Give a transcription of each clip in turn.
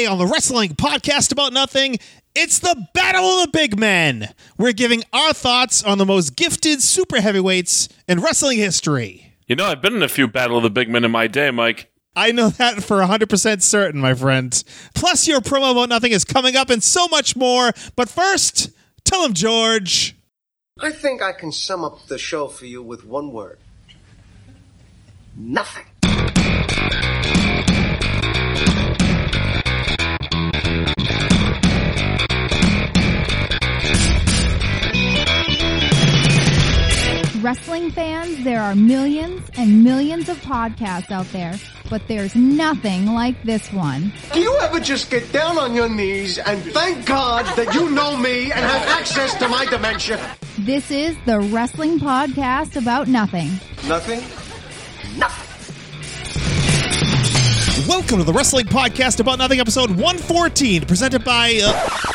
Today on the Wrestling Podcast About Nothing, it's the Battle of the Big Men. We're giving our thoughts on the most gifted super heavyweights in wrestling history. You know, I've been in a few Battle of the Big Men in my day, Mike. I know that for 100% certain, my friend. Plus, your promo about nothing is coming up and so much more. But first, tell him, George. I think I can sum up the show for you with one word nothing. Wrestling fans, there are millions and millions of podcasts out there, but there's nothing like this one. Do you ever just get down on your knees and thank God that you know me and have access to my dementia? This is the Wrestling Podcast About Nothing. Nothing? Nothing. Welcome to the Wrestling Podcast About Nothing, episode 114, presented by. Uh,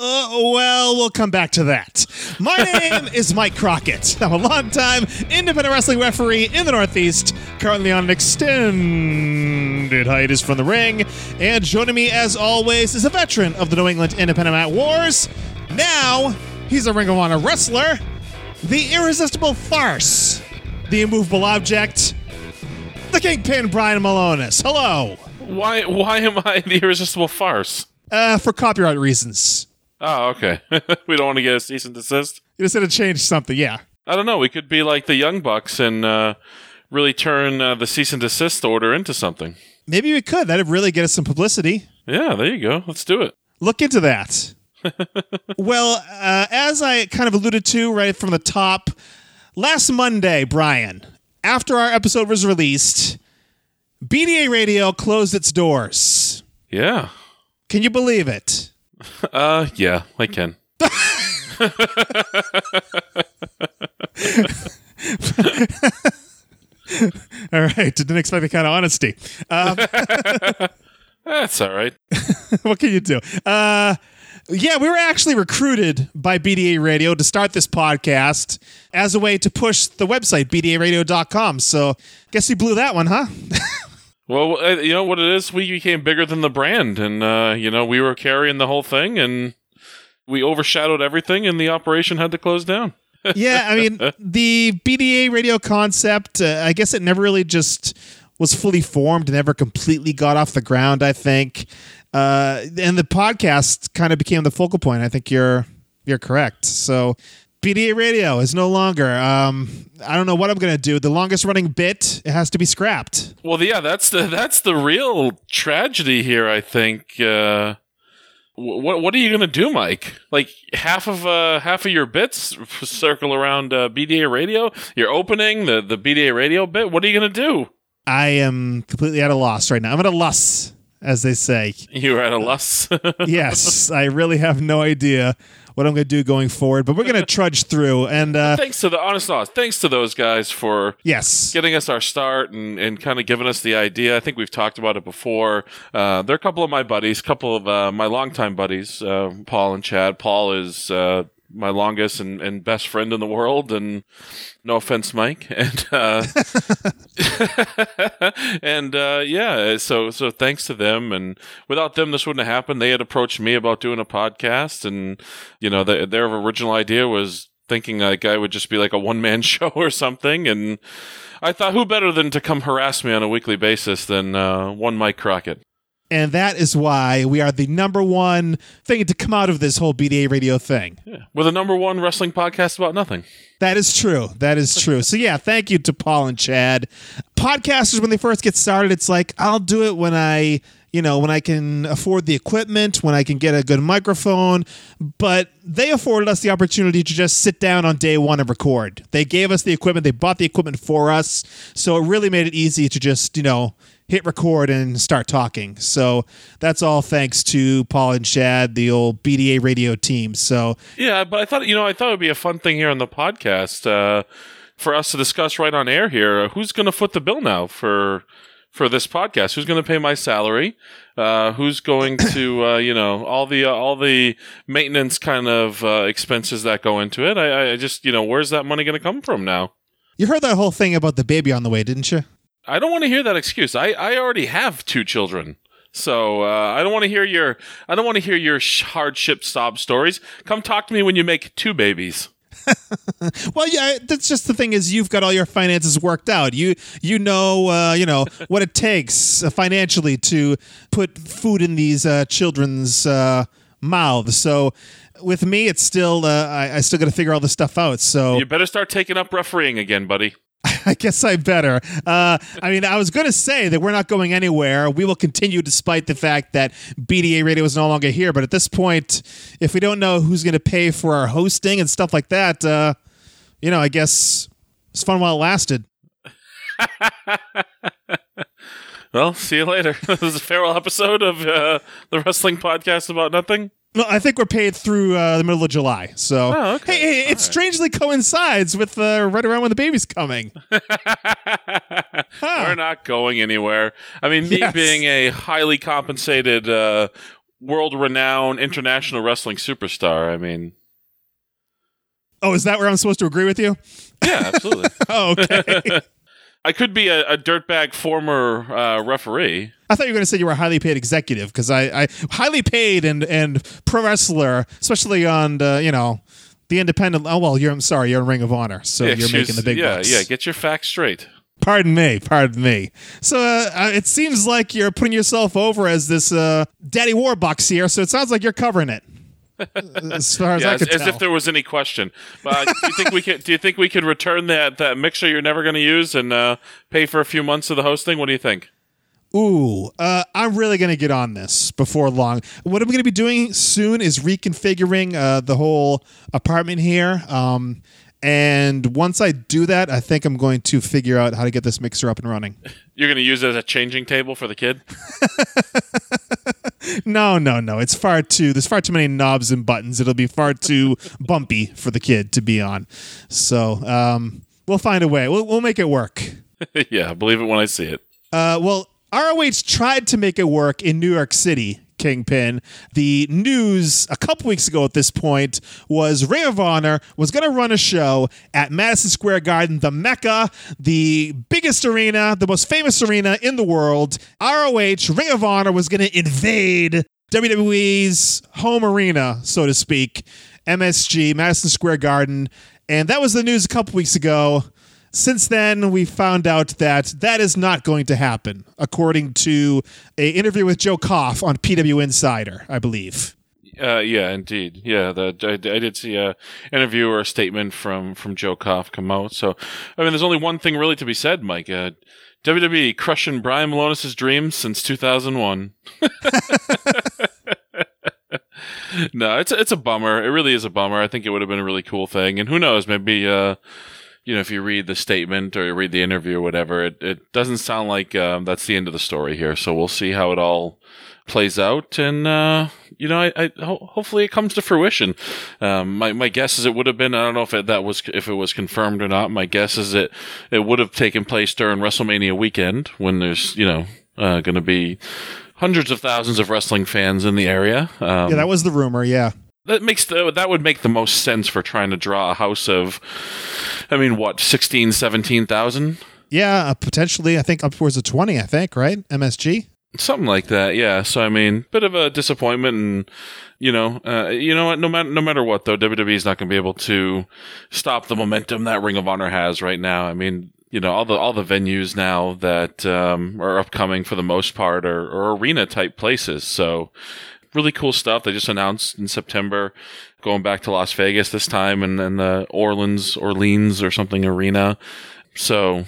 uh, well, we'll come back to that. My name is Mike Crockett. I'm a longtime independent wrestling referee in the Northeast, currently on an extended hiatus from the ring. And joining me, as always, is a veteran of the New England Independent Mat Wars. Now, he's a Ring of Honor wrestler, the irresistible farce, the immovable object, the Kingpin Brian Milonas. Hello. Why? Why am I the irresistible farce? Uh, for copyright reasons. Oh, okay. we don't want to get a cease and desist. You just had to change something, yeah. I don't know. We could be like the Young Bucks and uh, really turn uh, the cease and desist order into something. Maybe we could. That'd really get us some publicity. Yeah, there you go. Let's do it. Look into that. well, uh, as I kind of alluded to right from the top, last Monday, Brian, after our episode was released, BDA Radio closed its doors. Yeah. Can you believe it? Uh, yeah, I can. All right, didn't expect that kind of honesty. Um, That's all right. what can you do? Uh, yeah, we were actually recruited by BDA Radio to start this podcast as a way to push the website, BDARadio.com. So, guess you blew that one, huh? Well, uh, you know what it is? We became bigger than the brand, and uh, you know we were carrying the whole thing, and we overshadowed everything, and the operation had to close down. yeah, I mean, the BDA radio concept, uh, I guess it never really just was fully formed, never completely got off the ground, I think. Uh, and the podcast kind of became the focal point. I think you're you're correct. So BDA radio is no longer. Um, I don't know what I'm gonna do. The longest running bit it has to be scrapped. Well, yeah, that's the that's the real tragedy here. I think. Uh, what what are you gonna do, Mike? Like half of uh, half of your bits circle around uh, BDA radio. You're opening the the BDA radio bit. What are you gonna do? I am completely at a loss right now. I'm at a loss, as they say. You're at a loss. yes, I really have no idea what I'm going to do going forward, but we're going to trudge through. And uh, thanks to the honest thoughts, thanks to those guys for yes getting us our start and, and kind of giving us the idea. I think we've talked about it before. Uh, they're a couple of my buddies, a couple of uh, my longtime buddies, uh, Paul and Chad. Paul is uh, my longest and, and best friend in the world, and no offense, Mike, and uh, and uh, yeah, so so thanks to them, and without them, this wouldn't have happened. They had approached me about doing a podcast, and you know, the, their original idea was thinking like I would just be like a one man show or something, and I thought, who better than to come harass me on a weekly basis than uh, one Mike Crockett. And that is why we are the number one thing to come out of this whole BDA radio thing. Yeah. We're the number one wrestling podcast about nothing. That is true. That is true. so yeah, thank you to Paul and Chad. Podcasters, when they first get started, it's like I'll do it when I, you know, when I can afford the equipment, when I can get a good microphone. But they afforded us the opportunity to just sit down on day one and record. They gave us the equipment. They bought the equipment for us. So it really made it easy to just, you know, hit record and start talking. So that's all thanks to Paul and Chad, the old BDA radio team. So yeah, but I thought you know I thought it would be a fun thing here on the podcast uh, for us to discuss right on air here. Who's going to foot the bill now for for this podcast? Who's going to pay my salary? Uh, who's going to uh, you know all the uh, all the maintenance kind of uh, expenses that go into it? I, I just you know where's that money going to come from now? You heard that whole thing about the baby on the way, didn't you? I don't want to hear that excuse. I, I already have two children. So uh, I don't want to hear your I don't want to hear your sh- hardship sob stories. Come talk to me when you make two babies. Well, yeah, that's just the thing is you've got all your finances worked out. You you know uh, you know what it takes uh, financially to put food in these uh, children's uh, mouths. So with me, it's still uh, I, I still got to figure all this stuff out. So You better start taking up refereeing again, buddy. I guess I better. Uh, I mean, I was going to say that we're not going anywhere. We will continue despite the fact that BDA Radio is no longer here. But at this point, if we don't know who's going to pay for our hosting and stuff like that, uh, you know, I guess it's fun while it lasted. Well, see you later. this is a farewell episode of uh, the wrestling podcast about nothing. No, I think we're paid through uh, the middle of July. So, Oh, okay. hey, it strangely coincides with uh, right around when the baby's coming. We're not going anywhere. I mean, me Yes. being a highly compensated, uh, world-renowned international wrestling superstar. I mean, Oh, is that where I'm supposed to agree with you? yeah, absolutely. Oh, okay. I could be a, a dirtbag former uh, referee. I thought you were going to say you were a highly paid executive because I, I highly paid and and pro wrestler, especially on the, you know the independent. Oh well, you're I'm sorry, you're in Ring of Honor, so Yeah, you're making the big yeah, bucks. yeah. Get your facts straight. Pardon me, pardon me. So uh, uh, it seems like you're putting yourself over as this uh, Daddy Warbucks here. So it sounds like you're covering it. As far as Yeah, I as, could as tell. if there was any question. But do you think we could? Do you think we could return that that mixer you're never going to use and uh, pay for a few months of the hosting? What do you think? Ooh, uh, I'm really going to get on this before long. What I'm going to be doing soon is reconfiguring uh, the whole apartment here. Um, and once I do that, I think I'm going to figure out how to get this mixer up and running. You're going to use it as a changing table for the kid? No, no, no. It's far too. There's far too many knobs and buttons. It'll be far too bumpy for the kid to be on. So um, we'll find a way. We'll, we'll make it work. yeah, believe it when I see it. Uh, well, ROH tried to make it work in New York City, Kingpin. The news a couple weeks ago at this point was Ring of Honor was going to run a show at Madison Square Garden, the Mecca, the biggest arena, the most famous arena in the world. ROH, Ring of Honor, was going to invade WWE's home arena, so to speak, MSG, Madison Square Garden. And that was the news a couple weeks ago. Since then, we found out that that is not going to happen, according to a interview with Joe Koff on PW Insider, I believe. Uh, yeah, indeed. Yeah, the, I, I did see a interview or a statement from from Joe Koff come out. So, I mean, there's only one thing really to be said, Mike. Uh, WWE crushing Brian Milonas' dreams since 2001. no, it's it's a bummer. It really is a bummer. I think it would have been a really cool thing. And who knows, maybe uh, you know, if you read the statement or you read the interview or whatever, it, it doesn't sound like um, that's the end of the story here. So we'll see how it all plays out. And, uh, you know, I, I ho- hopefully it comes to fruition. Um, my, my guess is it would have been, I don't know if it, that was, if it was confirmed or not. My guess is it, it would have taken place during WrestleMania weekend when there's, you know, uh, going to be hundreds of thousands of wrestling fans in the area. Um, Yeah, that was the rumor, yeah. That makes the, that would make the most sense for trying to draw a house of, I mean, what, 16, 17,000? Yeah, uh, potentially, I think upwards of 20, I think, right? MSG? Something like that, yeah. So I mean, bit of a disappointment, and you know, uh, you know what? No matter no matter what, though, WWE is not going to be able to stop the momentum that Ring of Honor has right now. I mean, you know, all the all the venues now that um, are upcoming for the most part are, are arena type places. So really cool stuff. They just announced in September going back to Las Vegas this time, and then the Orleans Orleans or something arena. So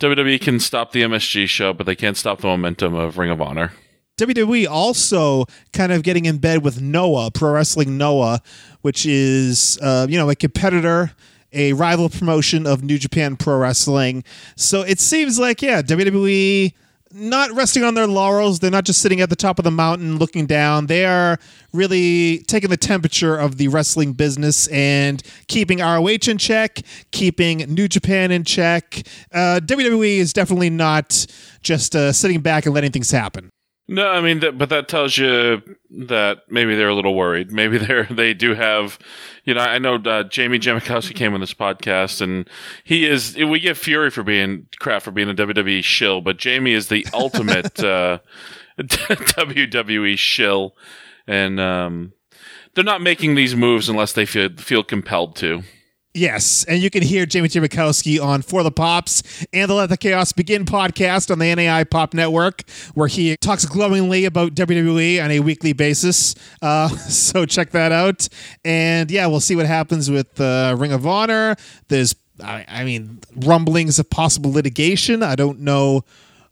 WWE can stop the MSG show, but they can't stop the momentum of Ring of Honor. WWE also kind of getting in bed with Noah, Pro Wrestling Noah, which is uh, you know a competitor, a rival promotion of New Japan Pro Wrestling. So it seems like yeah, WWE not resting on their laurels. They're not just sitting at the top of the mountain looking down. They are really taking the temperature of the wrestling business and keeping ROH in check, keeping New Japan in check. Uh, WWE is definitely not just uh, sitting back and letting things happen. No, I mean, that, but that tells you that maybe they're a little worried. Maybe they're they do have, you know, I know uh, Jamie Jamakowski came on this podcast, and he is. We get fury for being crap for being a WWE shill, but Jamie is the ultimate. uh, WWE shill, and um, they're not making these moves unless they feel feel compelled to. Yes, and you can hear Jamie T. On For the Pops and the Let the Chaos Begin podcast on the NAI Pop Network, where he talks glowingly about WWE on a weekly basis. Uh, so check that out. And yeah, we'll see what happens with uh, Ring of Honor. There's, I, I mean, rumblings of possible litigation. I don't know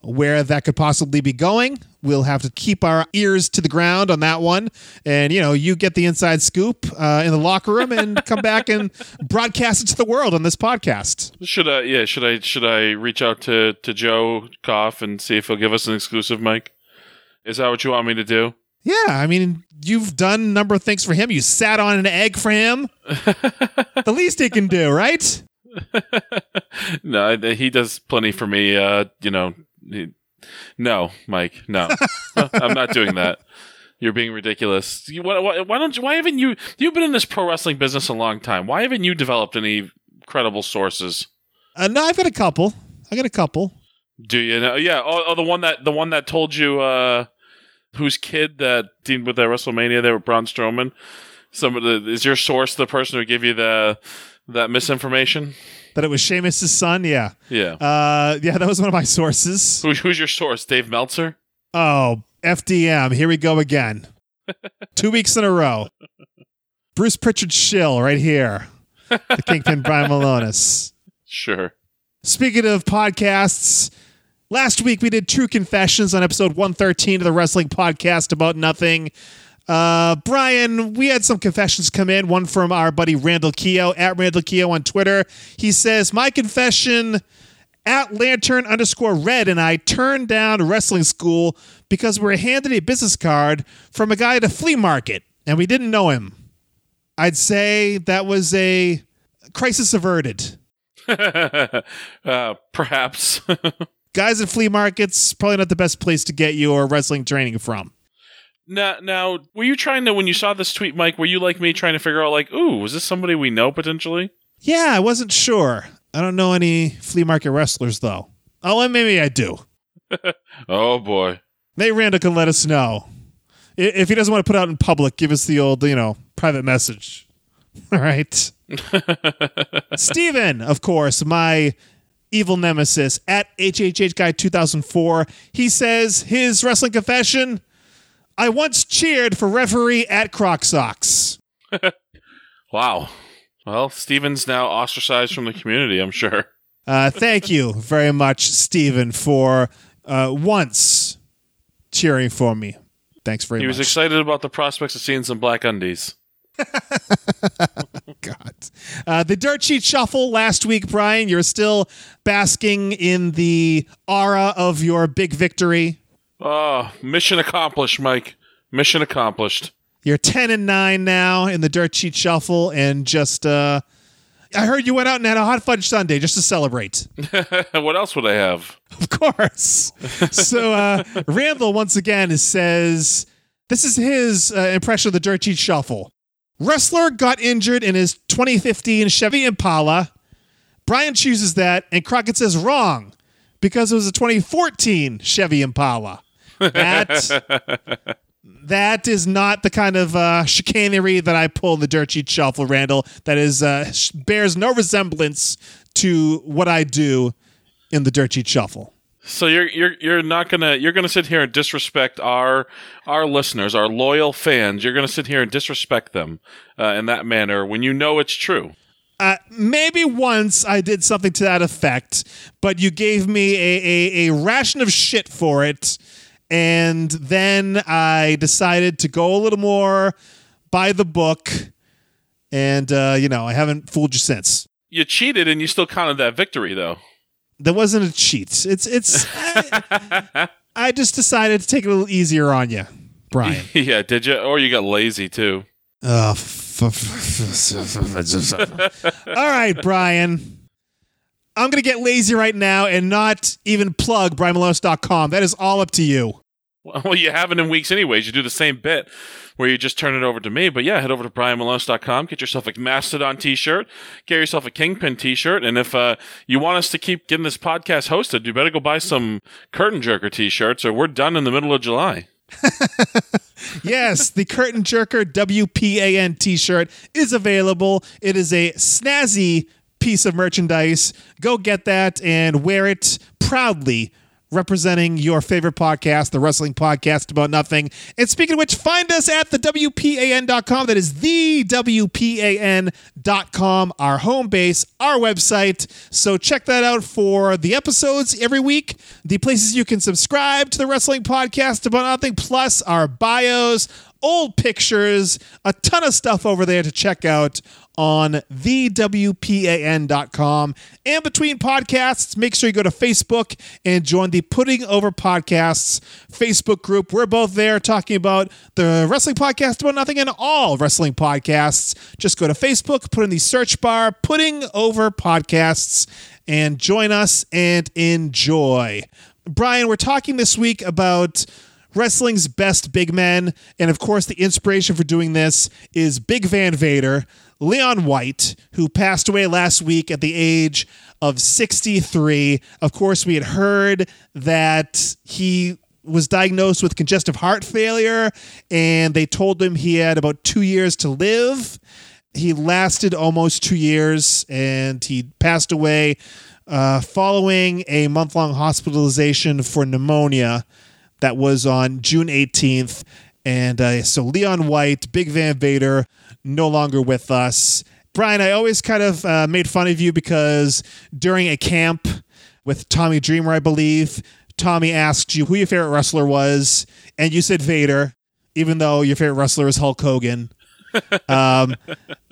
where that could possibly be going. We'll have to keep our ears to the ground on that one. And, you know, you get the inside scoop uh, in the locker room and come back and broadcast it to the world on this podcast. Should I? Yeah. Should I? Should I reach out to to Joe Koff and see if he'll give us an exclusive, Mike? Is that what you want me to do? Yeah, I mean, you've done a number of things for him. You sat on an egg for him. the least he can do, right? no, he does plenty for me. Uh, you know, he, no, Mike, no, I'm not doing that. You're being ridiculous. You, why, why, why, don't you? Why haven't you? You've been in this pro wrestling business a long time. Why haven't you developed any credible sources? Uh, no, I've got a couple. I got a couple. Do you know? Yeah. Oh, oh, the one that the one that told you uh, whose kid that teamed with that WrestleMania there with Braun Strowman. Some of the is your source the person who gave you the that misinformation? That it was Sheamus' son? Yeah. Yeah. Uh, yeah, that was one of my sources. Who, who's your source? Dave Meltzer? Oh, FDM. Here we go again. Two weeks in a row. Bruce Pritchard Shill right here. The Kingpin Brian Milonas. Sure. Speaking of podcasts, last week we did True Confessions on episode 113 of the Wrestling Podcast About Nothing. Uh, Brian, we had some confessions come in. One from our buddy Randall Keogh at Randall Keogh on Twitter. He says, My confession at Lantern underscore red and I turned down wrestling school because we were handed a business card from a guy at a flea market and we didn't know him. I'd say that was a crisis averted. uh, perhaps. Guys at flea markets, probably not the best place to get your wrestling training from. Now, now, were you trying to when you saw this tweet, Mike? Were you like me, trying to figure out like, ooh, was this somebody we know potentially? Yeah, I wasn't sure. I don't know any flea market wrestlers though. Oh, and maybe I do. oh boy. Maybe Randall can let us know. If he doesn't want to put out in public, give us the old, you know, private message. All right. Steven, of course, my evil nemesis at HHH Guy 2004. He says his wrestling confession I once cheered for referee at Croc Socks. wow. Well, Steven's now ostracized from the community, I'm sure. Uh, thank you very much, Steven, for uh, once cheering for me. Thanks very he much. He was excited about the prospects of seeing some black undies. God. Uh, the dirt sheet shuffle last week, Brian. You're still basking in the aura of your big victory. Oh, mission accomplished, Mike. Mission accomplished. You're 10 and 9 now in the dirt sheet shuffle and just uh I heard you went out and had a hot fudge sundae just to celebrate. what else would I have? Of course. so uh Randall once again says this is his uh, impression of the dirt sheet shuffle. Wrestler got injured in his 2015 Chevy Impala. Brian chooses that and Crockett says wrong because it was a 2014 Chevy Impala. That that is not the kind of uh, chicanery that I pull in the dirt sheet shuffle, Randall. That is uh, bears no resemblance to what I do in the dirt sheet shuffle. So you're you're you're not gonna you're gonna sit here and disrespect our our listeners, our loyal fans. You're gonna sit here and disrespect them uh, in that manner when you know it's true. Uh, maybe once I did something to that effect, but you gave me a, a, a ration of shit for it and then I decided to go a little more by the book. And, uh, you know, I haven't fooled you since. You cheated and you still counted that victory, though. There wasn't a cheat. It's, it's, I, I just decided to take it a little easier on you, Brian. yeah, did you? Or you got lazy, too. Oh, f- all right, Brian. I'm going to get lazy right now and not even plug BrianMilonas.com. That is all up to you. Well, you haven't in weeks anyways. You do the same bit where you just turn it over to me. But yeah, head over to brianmilonas.com, get yourself a Mastodon t-shirt, get yourself a Kingpin t-shirt. And if uh, you want us to keep getting this podcast hosted, you better go buy some Curtain Jerker t-shirts or we're done in the middle of July. yes, the Curtain Jerker WPAN t shirt is available. It is a snazzy piece of merchandise. Go get that and wear it proudly representing your favorite podcast, the Wrestling Podcast About Nothing. And speaking of which, find us at the WPAN.com. That is the WPAN.com, our home base, our website. So check that out for the episodes every week, the places you can subscribe to the Wrestling Podcast About Nothing, plus our bios, old pictures, a ton of stuff over there to check out on thewpan.com. And between podcasts, make sure you go to Facebook and join the Putting Over Podcasts Facebook group. We're both there talking about the wrestling podcast about nothing and all wrestling podcasts. Just go to Facebook, put in the search bar, Putting Over Podcasts, and join us and enjoy. Brian, we're talking this week about wrestling's best big men. And of course, the inspiration for doing this is Big Van Vader, Leon White, who passed away last week at the age of 63. Of course, we had heard that he was diagnosed with congestive heart failure, and they told him he had about two years to live. He lasted almost two years, and he passed away uh, following a month long hospitalization for pneumonia that was on June 18th. And uh, so Leon White, Big Van Vader, no longer with us. Brian, I always kind of uh, made fun of you because during a camp with Tommy Dreamer, I believe, Tommy asked you who your favorite wrestler was, and you said Vader, even though your favorite wrestler is Hulk Hogan. um,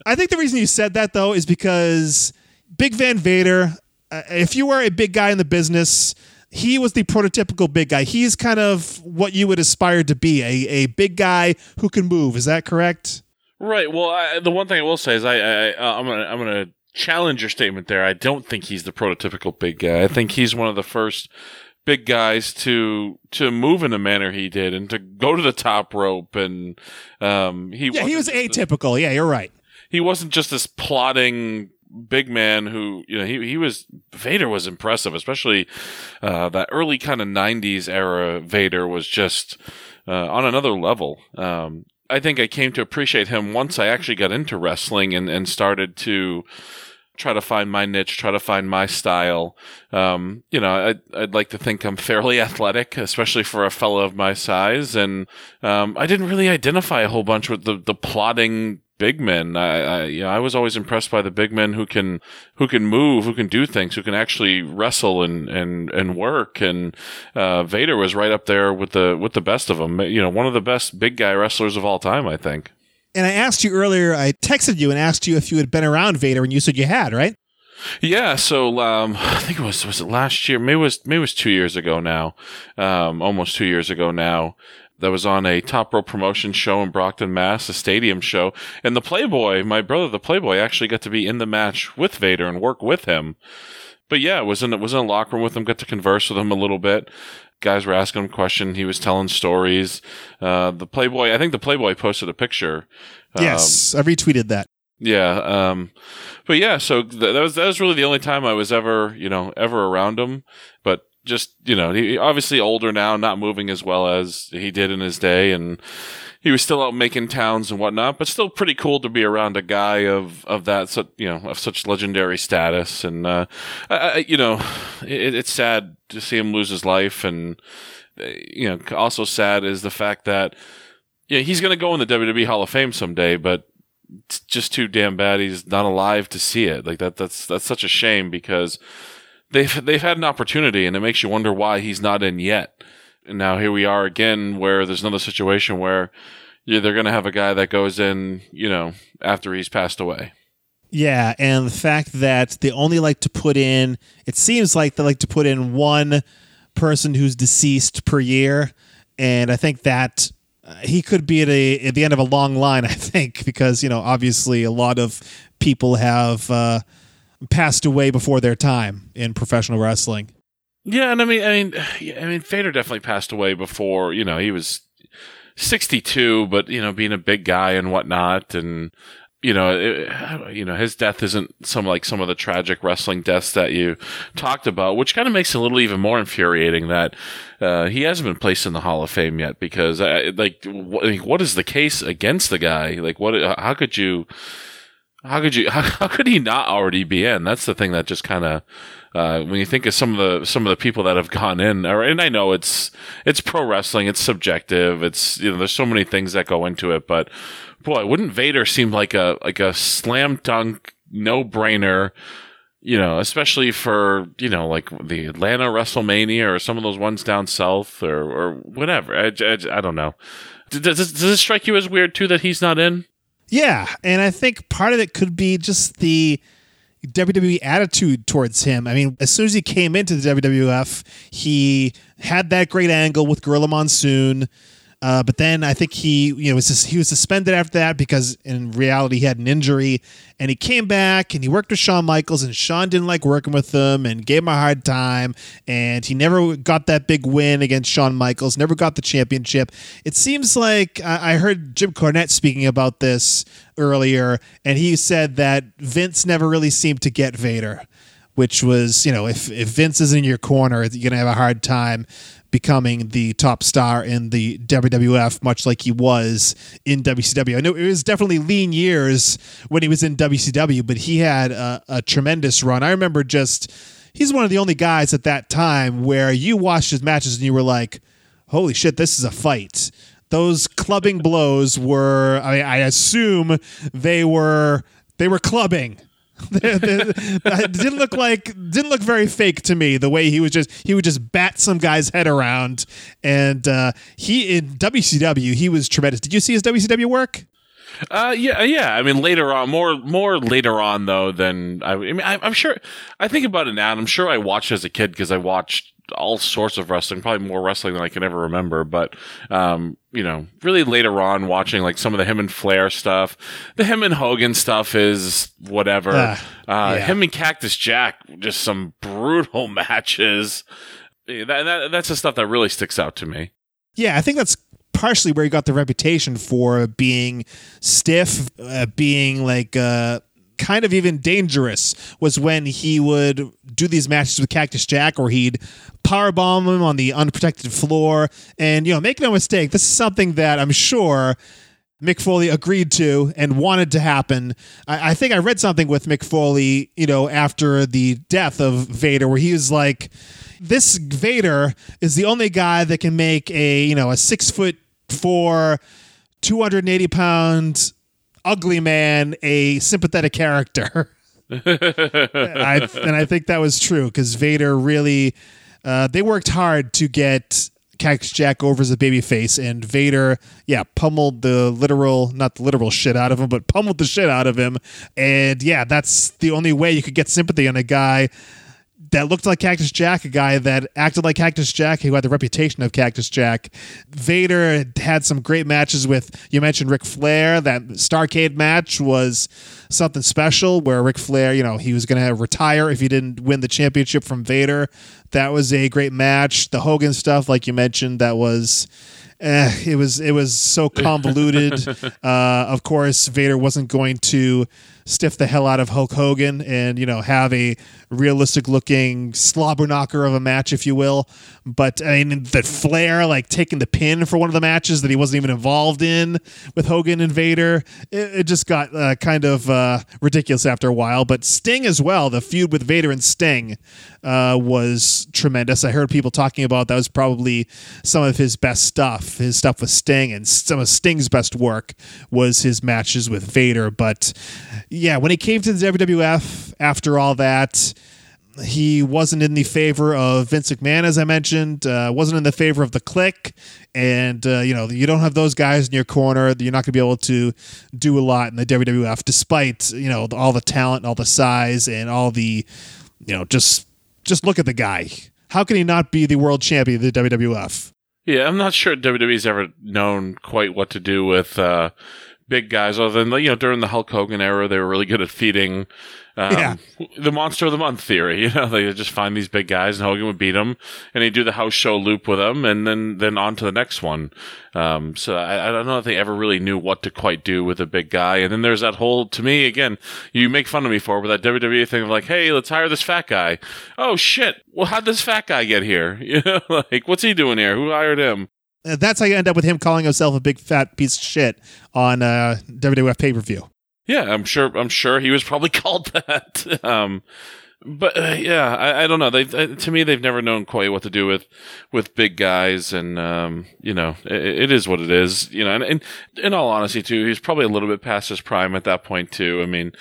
I think the reason you said that, though, is because Big Van Vader, uh, if you were a big guy in the business, he was the prototypical big guy. He's kind of what you would aspire to be a, a big guy who can move. Is that correct? Right. Well, I, the one thing I will say is I, I uh, I'm gonna I'm gonna challenge your statement there. I don't think he's the prototypical big guy. I think he's one of the first big guys to to move in the manner he did and to go to the top rope and um he yeah he was atypical. yeah, you're right. He wasn't just this plodding big man who you know he he was Vader was impressive, especially uh, that early kind of '90s era. Vader was just uh, on another level. Um, I think I came to appreciate him once I actually got into wrestling and and started to try to find my niche, try to find my style. Um, you know, I'd, I'd like to think I'm fairly athletic, especially for a fellow of my size. And um, I didn't really identify a whole bunch with the, the plodding big men. I, I, know, I was always impressed by the big men who can who can move, who can do things, who can actually wrestle and and and work. And uh, Vader was right up there with the with the best of them. You know, one of the best big guy wrestlers of all time, I think. And I asked you earlier. I texted you and asked you if you had been around Vader, and you said you had, right? Yeah, so um, I think it was was it last year? Maybe it was maybe it was two years ago now, um, almost two years ago now that was on a top rope promotion show in Brockton, Mass, a stadium show. And the Playboy, my brother, the Playboy, actually got to be in the match with Vader and work with him. But yeah, it was in was in a locker room with him. Got to converse with him a little bit. Guys were asking him questions. He was telling stories. Uh, the Playboy, I think the Playboy posted a picture. Yes, um, I retweeted that. Yeah, um, but yeah, so th- that was that was really the only time I was ever you know ever around him. But just you know he obviously older now not moving as well as he did in his day and he was still out making towns and whatnot but still pretty cool to be around a guy of of that you know of such legendary status. And uh I, you know it, it's sad to see him lose his life and uh, you know also sad is the fact that yeah he's going to go in the WWE Hall of Fame someday but it's just too damn bad he's not alive to see it. Like that that's that's such a shame because they've they've had an opportunity, and it makes you wonder why he's not in yet. And now here we are again, where there's another situation where yeah, they're going to have a guy that goes in, you know, after he's passed away. Yeah, and the fact that they only like to put in, it seems like they like to put in one person who's deceased per year, and I think that uh, he could be at a at the end of a long line. I think because you know obviously a lot of people have. Uh, passed away before their time in professional wrestling. Yeah, and I mean, I mean, I mean, Vader definitely passed away before. You know, he was sixty-two, but you know, being a big guy and whatnot, and you know, it, you know, his death isn't some like some of the tragic wrestling deaths that you talked about, which kind of makes it a little even more infuriating that uh, he hasn't been placed in the Hall of Fame yet. Because, uh, like, what, what is the case against the guy? Like, what? How could you? How could you? How, how could he not already be in? That's the thing that just kind of uh, when you think of some of the some of the people that have gone in, or, and I know it's it's pro wrestling, it's subjective, it's you know there's so many things that go into it, but boy, wouldn't Vader seem like a like a slam dunk, no brainer? You know, especially for you know like the Atlanta WrestleMania or some of those ones down south or or whatever. I, I, I don't know. Does, does, it strike you as weird too that he's not in? Yeah, and I think part of it could be just the WWE attitude towards him. I mean, as soon as he came into the WWF, he had that great angle with Gorilla Monsoon. Uh, but then I think he, you know, was just, he was suspended after that because in reality he had an injury, and he came back and he worked with Shawn Michaels, and Shawn didn't like working with him and gave him a hard time, and he never got that big win against Shawn Michaels, never got the championship. It seems like I heard Jim Cornette speaking about this earlier, and he said that Vince never really seemed to get Vader which was, you know, if, if Vince is in your corner, you're going to have a hard time becoming the top star in the WWF, much like he was in WCW. I know it was definitely lean years when he was in WCW, but he had a, a tremendous run. I remember just, he's one of the only guys at that time where you watched his matches and you were like, holy shit, this is a fight. Those clubbing blows were, I, mean, I assume they were, they were clubbing it didn't look like didn't look very fake to me the way he was just he would just bat some guy's head around and uh, he in WCW he was tremendous. Did you see his WCW work? Uh, yeah, yeah. I mean, later on, more, more later on though than I, I mean, I, am sure. I think about it now, and I'm sure I watched as a kid because I watched all sorts of wrestling, probably more wrestling than I can ever remember. But, um, you know, really later on watching like some of the him and Flair stuff, the him and Hogan stuff is whatever. Uh, uh, yeah. Him and Cactus Jack, just some brutal matches. That, that, that's the stuff that really sticks out to me. Yeah, I think that's partially where he got the reputation for being stiff, uh, being like uh, kind of even dangerous was when he would do these matches with Cactus Jack or he'd powerbomb him on the unprotected floor. And, you know, make no mistake, this is something that I'm sure Mick Foley agreed to and wanted to happen. I, I, think I read something with Mick Foley, you know, after the death of Vader, where he was like, "This Vader is the only guy that can make a you know a six foot four, two hundred and eighty pound ugly man a sympathetic character. I, and I think that was true because Vader really, uh, they worked hard to get Cactus Jack over as a babyface, and Vader, yeah, pummeled the literal, not the literal shit out of him, but pummeled the shit out of him. And yeah, that's the only way you could get sympathy on a guy that looked like Cactus Jack, a guy that acted like Cactus Jack, who had the reputation of Cactus Jack. Vader had some great matches with, you mentioned Ric Flair. That Starcade match was something special where Ric Flair, you know, he was going to retire if he didn't win the championship from Vader. That was a great match. The Hogan stuff, like you mentioned, that was. Eh, it was it was so convoluted. uh, of course, Vader wasn't going to stiff the hell out of Hulk Hogan and you know have a realistic looking slobber knocker of a match, if you will. But I mean, the Flair like taking the pin for one of the matches that he wasn't even involved in with Hogan and Vader, it, it just got uh, kind of uh, ridiculous after a while. But Sting as well, the feud with Vader and Sting uh, was tremendous. I heard people talking about that was probably some of his best stuff. His stuff with Sting and some of Sting's best work was his matches with Vader. But yeah, when he came to the WWF after all that, he wasn't in the favor of Vince McMahon, as I mentioned. Uh, wasn't in the favor of the Kliq. and uh, you know you don't have those guys in your corner. You're not going to be able to do a lot in the WWF, despite you know all the talent, all the size, and all the you know just just look at the guy. How can he not be the world champion of the WWF? Yeah, I'm not sure WWE's ever known quite what to do with. Uh, big guys. Other than you know, during the Hulk Hogan era, they were really good at feeding um, Yeah. the monster of the month theory. You know, they just find these big guys, and Hogan would beat them, and he'd do the house show loop with them, and then then on to the next one. Um, so I, I don't know if they ever really knew what to quite do with a big guy. And then there's that whole, to me, again, you make fun of me for, with that WWE thing of like, hey, let's hire this fat guy. Oh shit! Well, how'd this fat guy get here? You know, like what's he doing here? Who hired him? Uh, That's how you end up with him calling himself a big fat piece of shit on uh, WWF pay per view. Yeah, I'm sure. I'm sure he was probably called that. um, but uh, yeah, I, I don't know. They uh, to me, they've never known quite what to do with with big guys, and um, you know, it, it is what it is. You know, and, and in all honesty, too, he's probably a little bit past his prime at that point, too. I mean,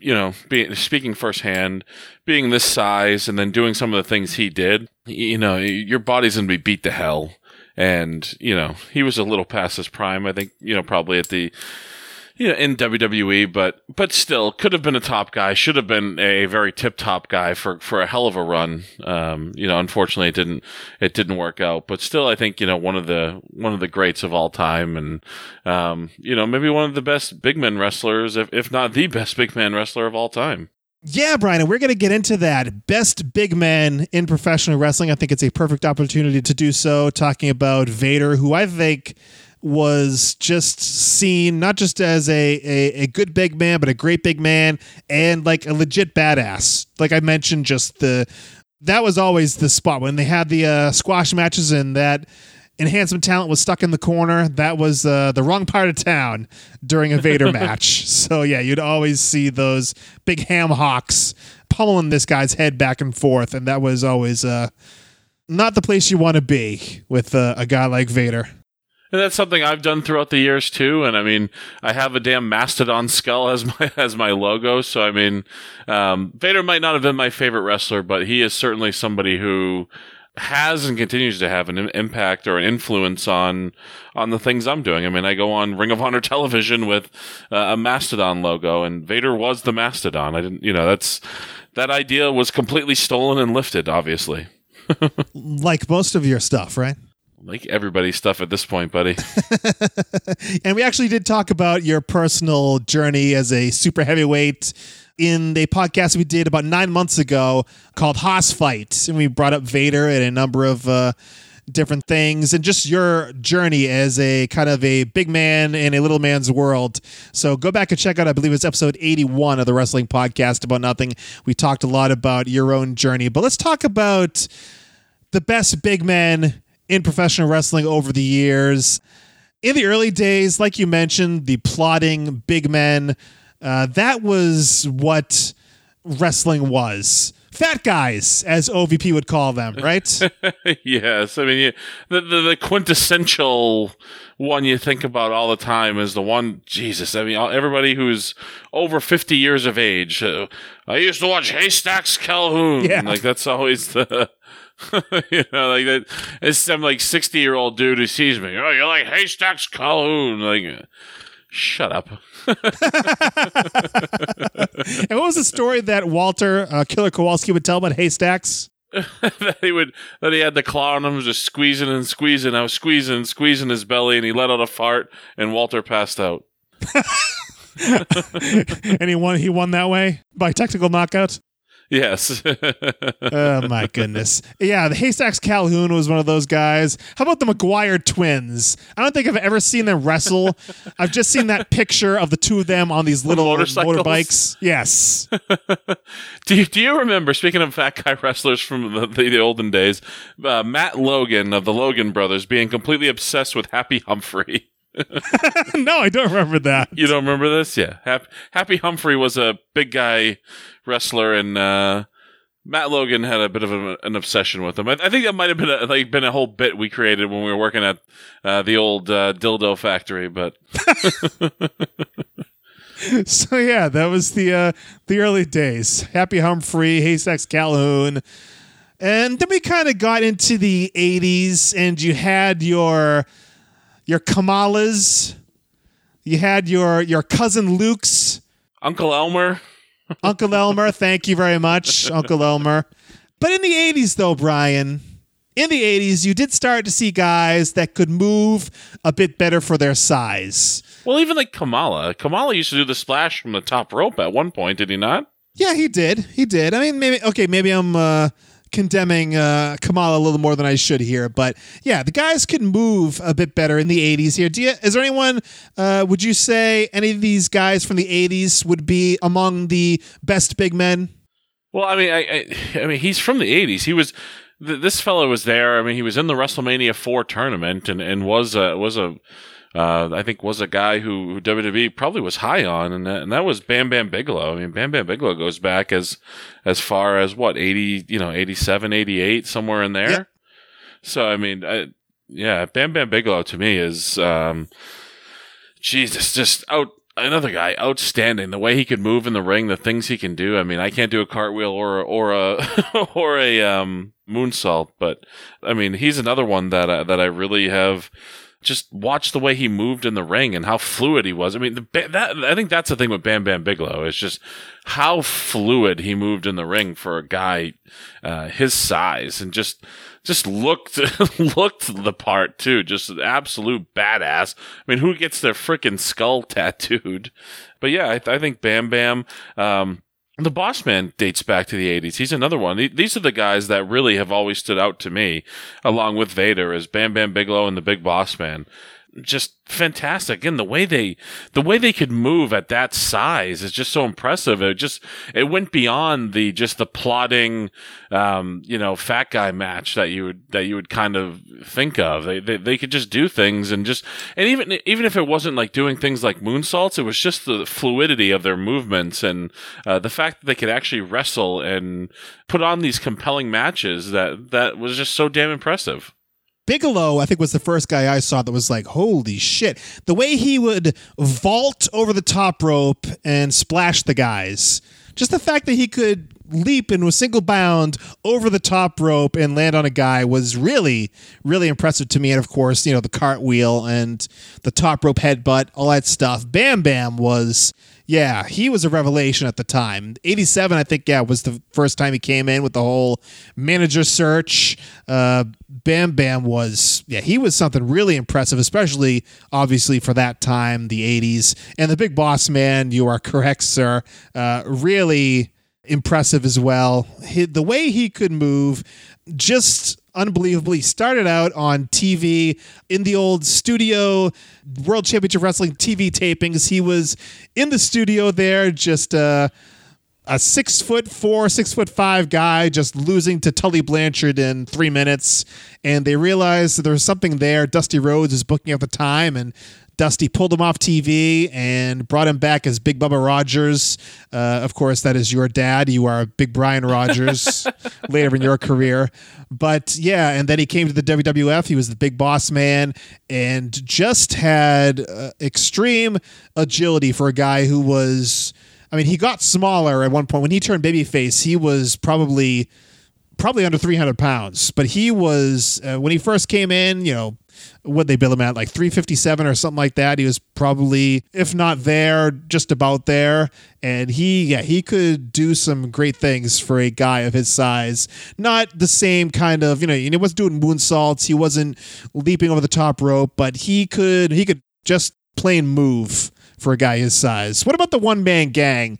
you know, being speaking firsthand, being this size, and then doing some of the things he did, you know, your body's gonna be beat to hell. And you know, he was a little past his prime. I think you know, probably at the you know, in WWE, but but still could have been a top guy. Should have been a very tip top guy for for a hell of a run. Um, you know, unfortunately, it didn't it didn't work out. But still, I think you know one of the one of the greats of all time, and um, you know maybe one of the best big man wrestlers, if if not the best big man wrestler of all time. Yeah, Brian, and we're going to get into that. Best big men in professional wrestling. I think it's a perfect opportunity to do so, talking about Vader, who I think was just seen not just as a, a, a good big man, but a great big man and like a legit badass. Like I mentioned, just the that was always the spot when they had the uh, squash matches and that enhancement talent was stuck in the corner. That was uh, the wrong part of town during a Vader match. So yeah, you'd always see those big ham hocks pummeling this guy's head back and forth, and that was always uh, not the place you want to be with uh, a guy like Vader. And that's something I've done throughout the years too. And I mean, I have a damn mastodon skull as my as my logo. So I mean, um, Vader might not have been my favorite wrestler, but he is certainly somebody who has and continues to have an impact or an influence on on the things I'm doing. I mean, I go on Ring of Honor television with uh, a mastodon logo, and Vader was the mastodon. I didn't, you know, that's that idea was completely stolen and lifted, obviously. Like most of your stuff, right? Like everybody's stuff at this point, buddy. And we actually did talk about your personal journey as a super heavyweight in the podcast we did about nine months ago called Haas Fight. And we brought up Vader and a number of uh, different things and just your journey as a kind of a big man in a little man's world. So go back and check out, I believe it's episode 81 of the Wrestling Podcast About Nothing. We talked a lot about your own journey, but let's talk about the best big men in professional wrestling over the years. In the early days, like you mentioned, the plotting big men, uh, that was what wrestling was. Fat guys, as OVP would call them, right? yes, I mean you, the, the the quintessential one you think about all the time is the one. Jesus, I mean everybody who's over fifty years of age. Uh, I used to watch Haystacks Calhoun. Yeah. like that's always the. you know, like that. It's some like sixty year old dude who sees me. Oh, you're like Haystacks Calhoun. Like, shut up. and what was the story that Walter uh, Killer Kowalski would tell about haystacks? that he would that he had the claw on him, just squeezing and squeezing. I was squeezing and squeezing his belly, and he let out a fart, and Walter passed out. and he won. He won that way by technical knockout. Yes. oh my goodness. Yeah, the Haystacks Calhoun was one of those guys. How about the McGuire twins? I don't think I've ever seen them wrestle. I've just seen that picture of the two of them on these little motorbikes. Yes. do you do you remember? Speaking of fat guy wrestlers from the, the, the olden days, uh, Matt Logan of the Logan Brothers being completely obsessed with Happy Humphrey. no, I don't remember that. You don't remember this? Yeah. Happy, Happy Humphrey was a big guy wrestler, and uh, Matt Logan had a bit of a, an obsession with him. I, I think that might have been a, like been a whole bit we created when we were working at uh, the old uh, dildo factory. But So yeah, that was the uh, the early days. Happy Humphrey, Haystacks Calhoun. And then we kind of got into the 80s and you had your your Kamalas, you had your your cousin Luke's, Uncle Elmer, Uncle Elmer, thank you very much, Uncle Elmer. But in the 80s though, Brian, in the 80s you did start to see guys that could move a bit better for their size. Well, even like Kamala. Kamala used to do the splash from the top rope at one point, did he not? Yeah, he did. He did. I mean, maybe okay. Maybe I'm uh, condemning uh, Kamala a little more than I should here, but yeah, the guys could move a bit better in the '80s. Here, do you, is there anyone? Uh, would you say any of these guys from the '80s would be among the best big men? Well, I mean, I, I, I mean, he's from the '80s. He was th- this fellow was there. I mean, he was in the WrestleMania four tournament and and was a was a uh, I think was a guy who, who WWE probably was high on, and that, and that was Bam Bam Bigelow. I mean, Bam Bam Bigelow goes back as as far as what eighty, you know, 87, 88, somewhere in there. Yep. So I mean, I, yeah, Bam Bam Bigelow to me is, um, Jesus, just out another guy outstanding. The way he could move in the ring, the things he can do. I mean, I can't do a cartwheel or or a or a um, moonsault, but I mean, he's another one that uh, that I really have just watch the way he moved in the ring and how fluid he was. I mean, the, that I think that's the thing with Bam Bam Bigelow is just how fluid he moved in the ring for a guy uh, his size and just just looked looked the part too. Just an absolute badass. I mean, who gets their freaking skull tattooed? But yeah, I, I think Bam Bam. Um, the Boss Man dates back to the 80s. He's another one. These are the guys that really have always stood out to me, along with Vader, as Bam Bam Bigelow and the Big Boss Man just fantastic. And the way they, the way they could move at that size is just so impressive. It just, it went beyond the, just the plodding, um, you know, fat guy match that you would, that you would kind of think of. They, they, they could just do things and just, and even, even if it wasn't like doing things like moonsaults, it was just the fluidity of their movements and, uh, the fact that they could actually wrestle and put on these compelling matches that, that was just so damn impressive. Bigelow, I think, was the first guy I saw that was like, holy shit. The way he would vault over the top rope and splash the guys. Just the fact that he could leap in a single bound over the top rope and land on a guy was really, really impressive to me. And of course, you know, the cartwheel and the top rope headbutt, all that stuff. Bam Bam was yeah, he was a revelation at the time. 87, I think, yeah, was the first time he came in with the whole manager search. Uh, Bam Bam was, yeah, he was something really impressive, especially obviously for that time, the 80s. And the big boss man, you are correct, sir. Uh, really impressive as well. He, the way he could move, just unbelievably. Started out on TV in the old studio World Championship Wrestling TV tapings. He was in the studio there, just uh, a six foot four, six foot five guy, just losing to Tully Blanchard in three minutes. And they realized that there was something there. Dusty Rhodes is booking at the time, and Dusty pulled him off TV and brought him back as Big Bubba Rogers. Uh, of course, that is your dad. You are Big Brian Rogers later in your career. But yeah, and then he came to the WWF. He was the big boss man and just had uh, extreme agility for a guy who was. I mean, he got smaller at one point. When he turned babyface, he was probably probably under 300 pounds. But he was uh, when he first came in, you know, what they bill him at like 357 or something like that? He was probably if not there just about there. And he yeah he could do some great things for a guy of his size. Not the same kind of you know he wasn't doing moonsaults. He wasn't leaping over the top rope but he could he could just plain move for a guy his size. What about the one man gang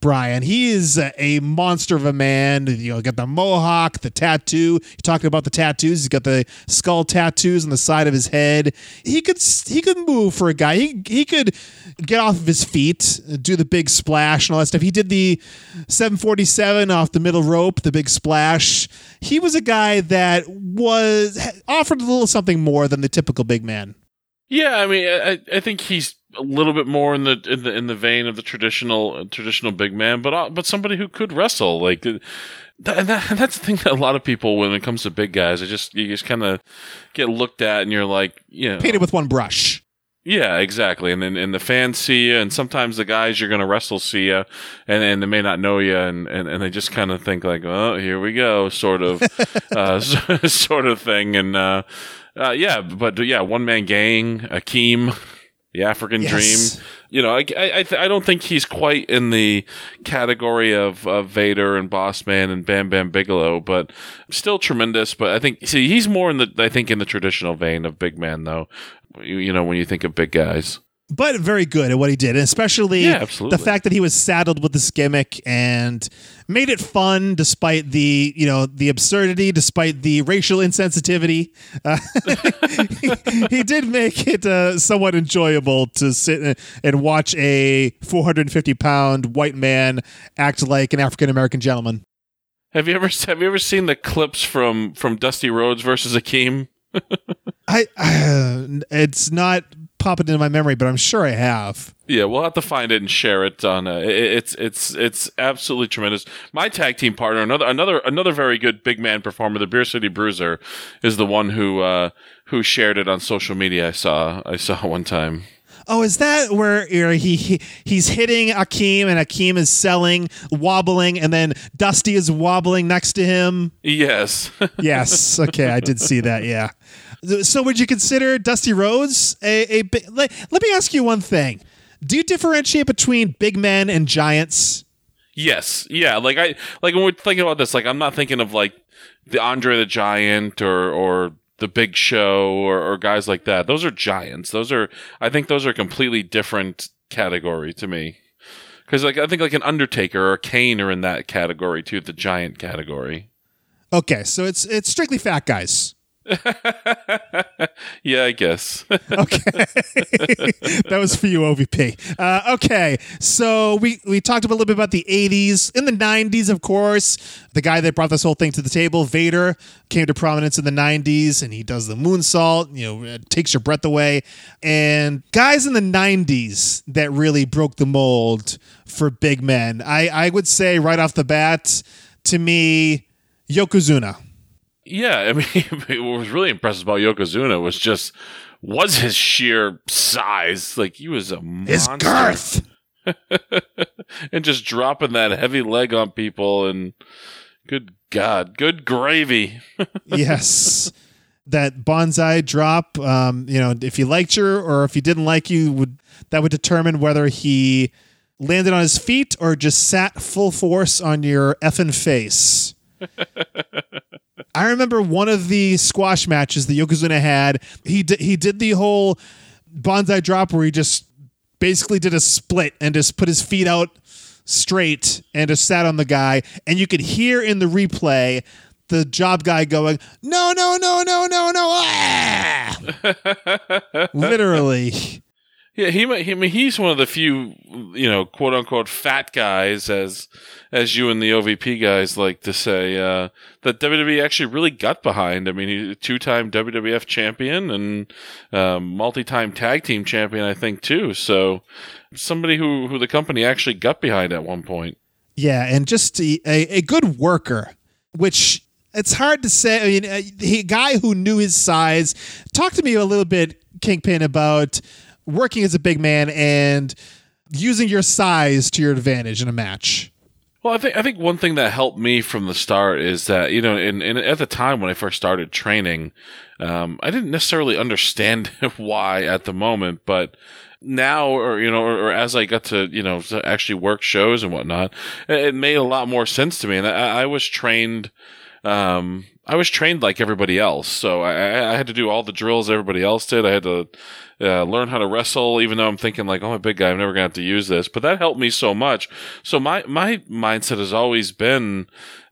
Brian. He is a monster of a man. You know, got the mohawk, the tattoo. You're talking about the tattoos. He's got the skull tattoos on the side of his head. He could he could move for a guy. He he could get off of his feet, do the big splash and all that stuff. He did the 747 off the middle rope, the big splash. He was a guy that was offered a little something more than the typical big man. Yeah, I mean, I, I think he's a little bit more in the in the in the vein of the traditional traditional big man, but uh, but somebody who could wrestle like. Uh, that, that, that's the thing that a lot of people, when it comes to big guys, it just you just kind of get looked at, and you're like, you know, painted with one brush. Yeah, exactly. And then and the fans see you, and sometimes the guys you're going to wrestle see you, and, and they may not know you, and, and, and they just kind of think like, oh, here we go, sort of, uh, sort of thing. And uh, uh, yeah, but yeah, one man gang, Akeem, the African yes. Dream. You know, I I, th- I don't think he's quite in the category of, of Vader and Bossman and Bam Bam Bigelow, but still tremendous. But I think see he's more in the I think in the traditional vein of big man though. You, you know, when you think of big guys. But very good at what he did, and especially Yeah, the fact that he was saddled with this gimmick and made it fun despite the you know the absurdity, despite the racial insensitivity. Uh, he, he did make it uh, somewhat enjoyable to sit and- watch a 450 pound white man act like an African American gentleman. Have you ever have you ever seen the clips from from Dusty Rhodes versus Akeem? I, uh, it's not popping into my memory, but I'm sure I have. Yeah, we'll have to find it and share it on. Uh, it- it's it's it's absolutely tremendous. My tag team partner, another another another very good big man performer, the Beer City Bruiser, is the one who uh, who shared it on social media. I saw I saw one time. Oh, is that where he, he he's hitting Akeem and Akeem is selling, wobbling, and then Dusty is wobbling next to him? Yes, Yes. Okay, I did see that. Yeah. So, would you consider Dusty Rhodes a, a bi- let, let me ask you one thing. Do you differentiate between big men and giants? yes, yeah. Like I like when we're thinking about this, like I'm not thinking of like the Andre the Giant or or the Big Show or, or guys like that. Those are giants. Those are I think those are a completely different category to me. Because like I think like an Undertaker or Kane are in that category too, the giant category. Okay, so it's it's strictly fat guys. Yeah, I guess. Okay, that was for you, OVP. Uh, okay, so we we talked a little bit about the '80s, in the '90s, of course. The guy that brought this whole thing to the table, Vader, came to prominence in the '90s, and he does the moonsault. You know, it takes your breath away. And guys in the '90s that really broke the mold for big men, I I would say right off the bat, to me, Yokozuna. Yeah, I mean, what was really impressive about Yokozuna was just was his sheer size. Like he was a His monster. girth. and just dropping that heavy leg on people and good God, good gravy. yes that Banzai drop um, you know if he liked you or if he didn't like you would that would determine whether he landed on his feet or just sat full force on your effing face i remember one of the squash matches that yokozuna had. He did he did the whole Banzai drop where he just basically did a split and just put his feet out straight and just sat on the guy. And you could hear in the replay the job guy going no no no no no no ah! literally Yeah, he, he I mean, he's one of the few, you know, quote unquote fat guys, as as you and the OVP guys like to say, uh, that WWE actually really got behind. I mean, he's a two time WWF champion and um, multi time tag team champion, I think, too. So somebody who who the company actually got behind at one point. yeah and just a, a, good worker which it's hard to say i mean a, a guy who knew his size talk to me a little bit kingpin about working as a big man and using your size to your advantage in a match Well, I think I think one thing that helped me from the start is that you know, in, in at the time when I first started training, um, I didn't necessarily understand why at the moment, but now, or you know, or, or as I got to you know to actually work shows and whatnot, it, it made a lot more sense to me, and I, I was trained. Um, I was trained like everybody else, so I, I had to do all the drills everybody else did. I had to uh, learn how to wrestle, even though I'm thinking like, "Oh, I'm a big guy, I'm never gonna have to use this." But that helped me so much. So my my mindset has always been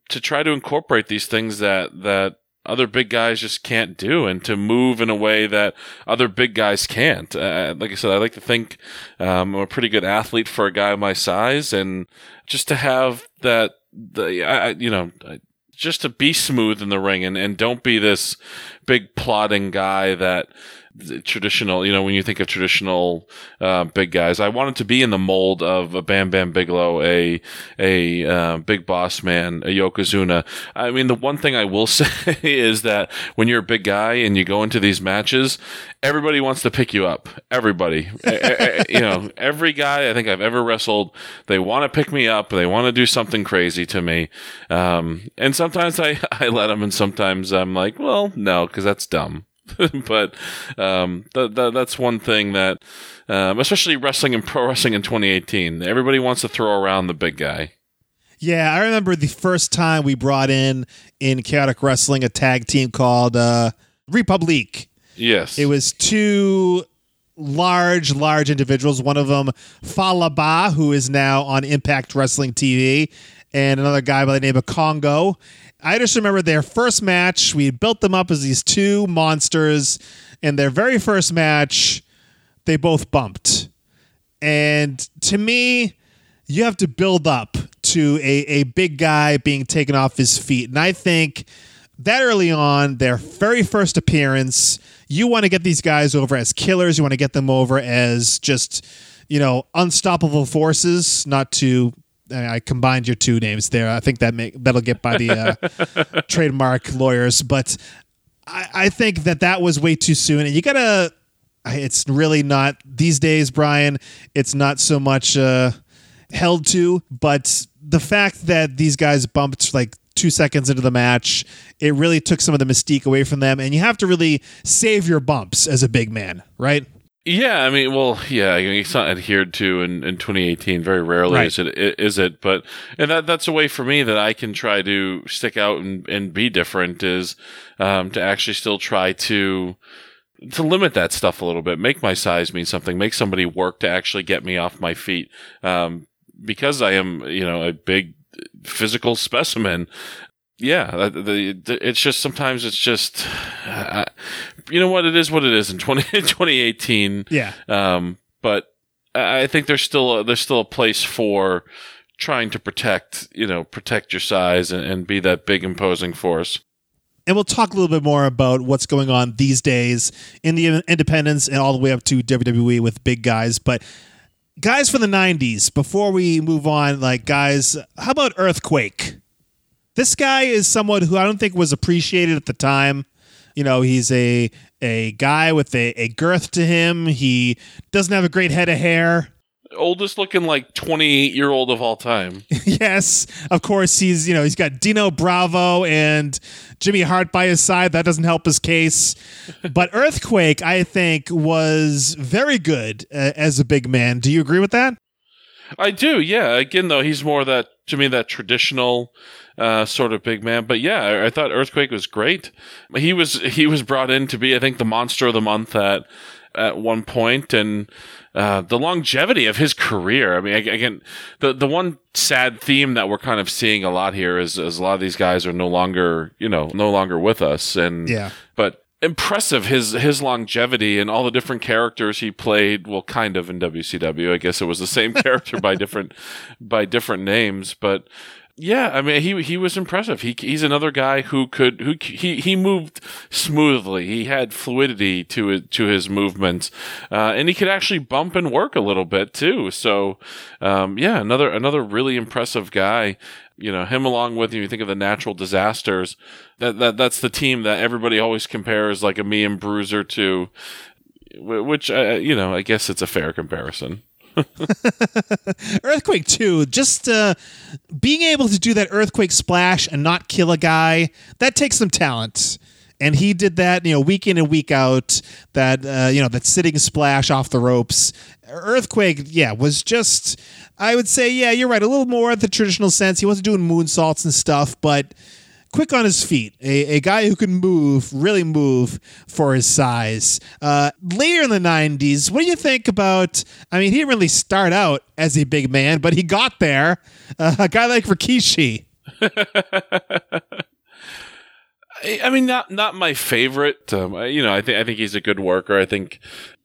to try to incorporate these things that that other big guys just can't do, and to move in a way that other big guys can't. Uh, like I said, I like to think um, I'm a pretty good athlete for a guy my size, and just to have that the I- you know. I, just to be smooth in the ring and, and don't be this big plotting guy that traditional, you know, when you think of traditional uh, big guys, I wanted to be in the mold of a Bam Bam Bigelow, a a uh, Big Boss Man, a Yokozuna. I mean, the one thing I will say is that when you're a big guy and you go into these matches, everybody wants to pick you up. Everybody, Eh, eh, eh, you know, every guy I think I've ever wrestled, they want to pick me up. They want to do something crazy to me, um, and sometimes I I let them, and sometimes I'm like, well, no, because that's dumb. but um, th- th- that's one thing that, um, especially wrestling and pro wrestling in 2018, everybody wants to throw around the big guy. Yeah, I remember the first time we brought in in chaotic wrestling a tag team called uh, Republique. Yes, It was two large, large individuals. One of them, Fallah Bahh, who is now on Impact Wrestling TV, and another guy by the name of Congo. I just remember their first match. We built them up as these two monsters. In their very first match, they both bumped. And to me, you have to build up to a, a big guy being taken off his feet. And I think that early on, their very first appearance, you want to get these guys over as killers. You want to get them over as just, you know, unstoppable forces, not to. I combined your two names there. I think that make that'll get by the uh, trademark lawyers, but I, I think that that was way too soon, and you gotta. It's really not these days, Brian. It's not so much uh, held to, but the fact that these guys bumped like two seconds into the match, it really took some of the mystique away from them, and you have to really save your bumps as a big man, right? Yeah, I mean, well, yeah, it's not adhered to in, in 2018. Very rarely Right. is it is it, but and that that's a way for me that I can try to stick out and, and be different is um, to actually still try to to limit that stuff a little bit, make my size mean something, make somebody work to actually get me off my feet, um, because I am you know a big physical specimen. Yeah, the, the, it's just sometimes it's just, uh, you know what it is, what it is in 20, 2018. Yeah. Um, but I think there's still a, there's still a place for trying to protect, you know, protect your size and, and be that big imposing force. and we'll talk a little bit more about what's going on these days in the independents and all the way up to WWE with big guys. But guys from the '90s, before we move on, like guys, how about Earthquake? This guy is someone who I don't think was appreciated at the time. You know, he's a a guy with a, a girth to him. He doesn't have a great head of hair. Oldest looking like 28 year old of all time. yes, of course he's you know he's got Dino Bravo and Jimmy Hart by his side. That doesn't help his case. But Earthquake, I think, was very good uh, as a big man. Do you agree with that? I do, yeah. Again, though, he's more that to me that traditional uh, sort of big man. But yeah, I, I thought Earthquake was great. He was he was brought in to be, I think, the monster of the month at at one point, and uh, the longevity of his career. I mean, again, the the one sad theme that we're kind of seeing a lot here is, is a lot of these guys are no longer, you know, no longer with us, and Yeah. but impressive. His his longevity and all the different characters he played well kind of in WCW I guess it was the same character by different by different names but yeah I mean he he was impressive. He he's another guy who could who he he moved smoothly. He had fluidity to his, to his movements uh, and he could actually bump and work a little bit too. So um, yeah another another really impressive guy. You know him along with you, think of the natural disasters that, that that's the team that everybody always compares like a me and bruiser to which uh, you know i guess it's a fair comparison Earthquake too. Just uh, being able to do that earthquake splash and not kill a guy that takes some talent. And he did that, you know, week in and week out. That uh, you know, that sitting splash off the ropes. Earthquake, yeah, was just. I would say, yeah, you're right. A little more at the traditional sense. He wasn't doing moonsaults and stuff, but quick on his feet. A, a guy who can move, really move for his size. Uh, later in the 90s, what do you think about? I mean, he didn't really start out as a big man, but he got there. Uh, a guy like Rikishi. I, mean not not my favorite um, you know i think i think he's a good worker i think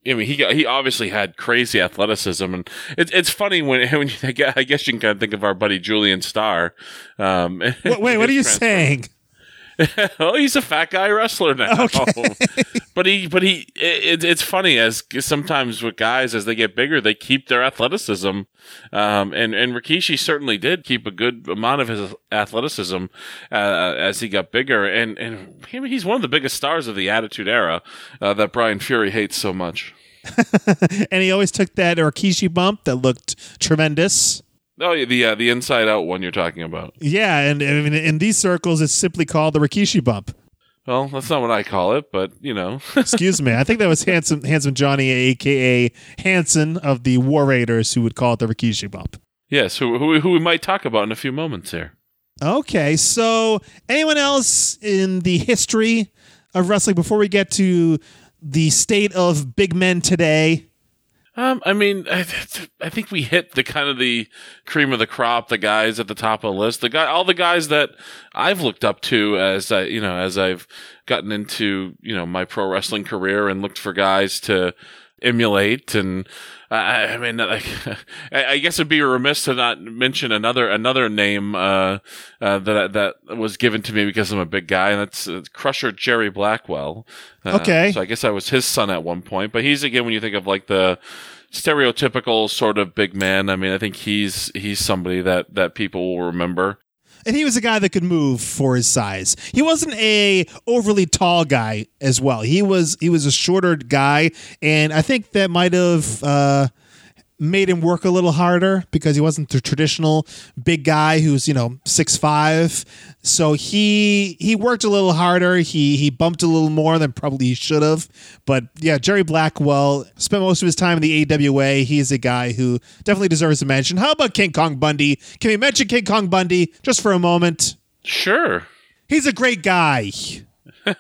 I mean, he got, he obviously had crazy athleticism, and it's it's funny when when you, I guess- you can kind of think of our buddy Julian Starr. Um, Wait, wait what are you transfer- saying? oh, he's a fat guy wrestler now. Okay. but he, but he, it, it's funny as sometimes with guys as they get bigger, they keep their athleticism. Um, and and Rikishi certainly did keep a good amount of his athleticism uh, as he got bigger. And and he's one of the biggest stars of the Attitude Era uh, that Brian Fury hates so much. And he always took that Rikishi bump that looked tremendous. Oh, yeah, the uh, the Inside Out one you're talking about. Yeah, and I mean, in these circles, it's simply called the Rikishi bump. Well, that's not what I call it, but you know. Excuse me. I think that was handsome, handsome Johnny, aka Hanson of the War Raiders, who would call it the Rikishi bump. yes, who, who who we might talk about in a few moments here. Okay, so anyone else in the history of wrestling before we get to the state of big men today? Um, I mean, I, I think we hit the kind of the cream of the crop, the guys at the top of the list, the guy, all the guys that I've looked up to as I, you know, as I've gotten into, you know, my pro wrestling career and looked for guys to emulate and I, I mean like I guess it'd be remiss to not mention another another name uh, uh, that that was given to me because I'm a big guy and that's uh, Crusher Jerry Blackwell. Uh, Okay. so I guess I was his son at one point, but he's again when you think of like the stereotypical sort of big man. I mean, I think he's he's somebody that that people will remember. And he was a guy that could move for his size. He wasn't a overly tall guy as well. He was he was a shorter guy, and I think that might have uh, made him work a little harder because he wasn't the traditional big guy who's you know six five. So he he worked a little harder. He he bumped a little more than probably he should have. But yeah, Jerry Blackwell spent most of his time in the AWA. He's a guy who definitely deserves a mention. How about King Kong Bundy? Can we mention King Kong Bundy just for a moment? Sure. He's a great guy.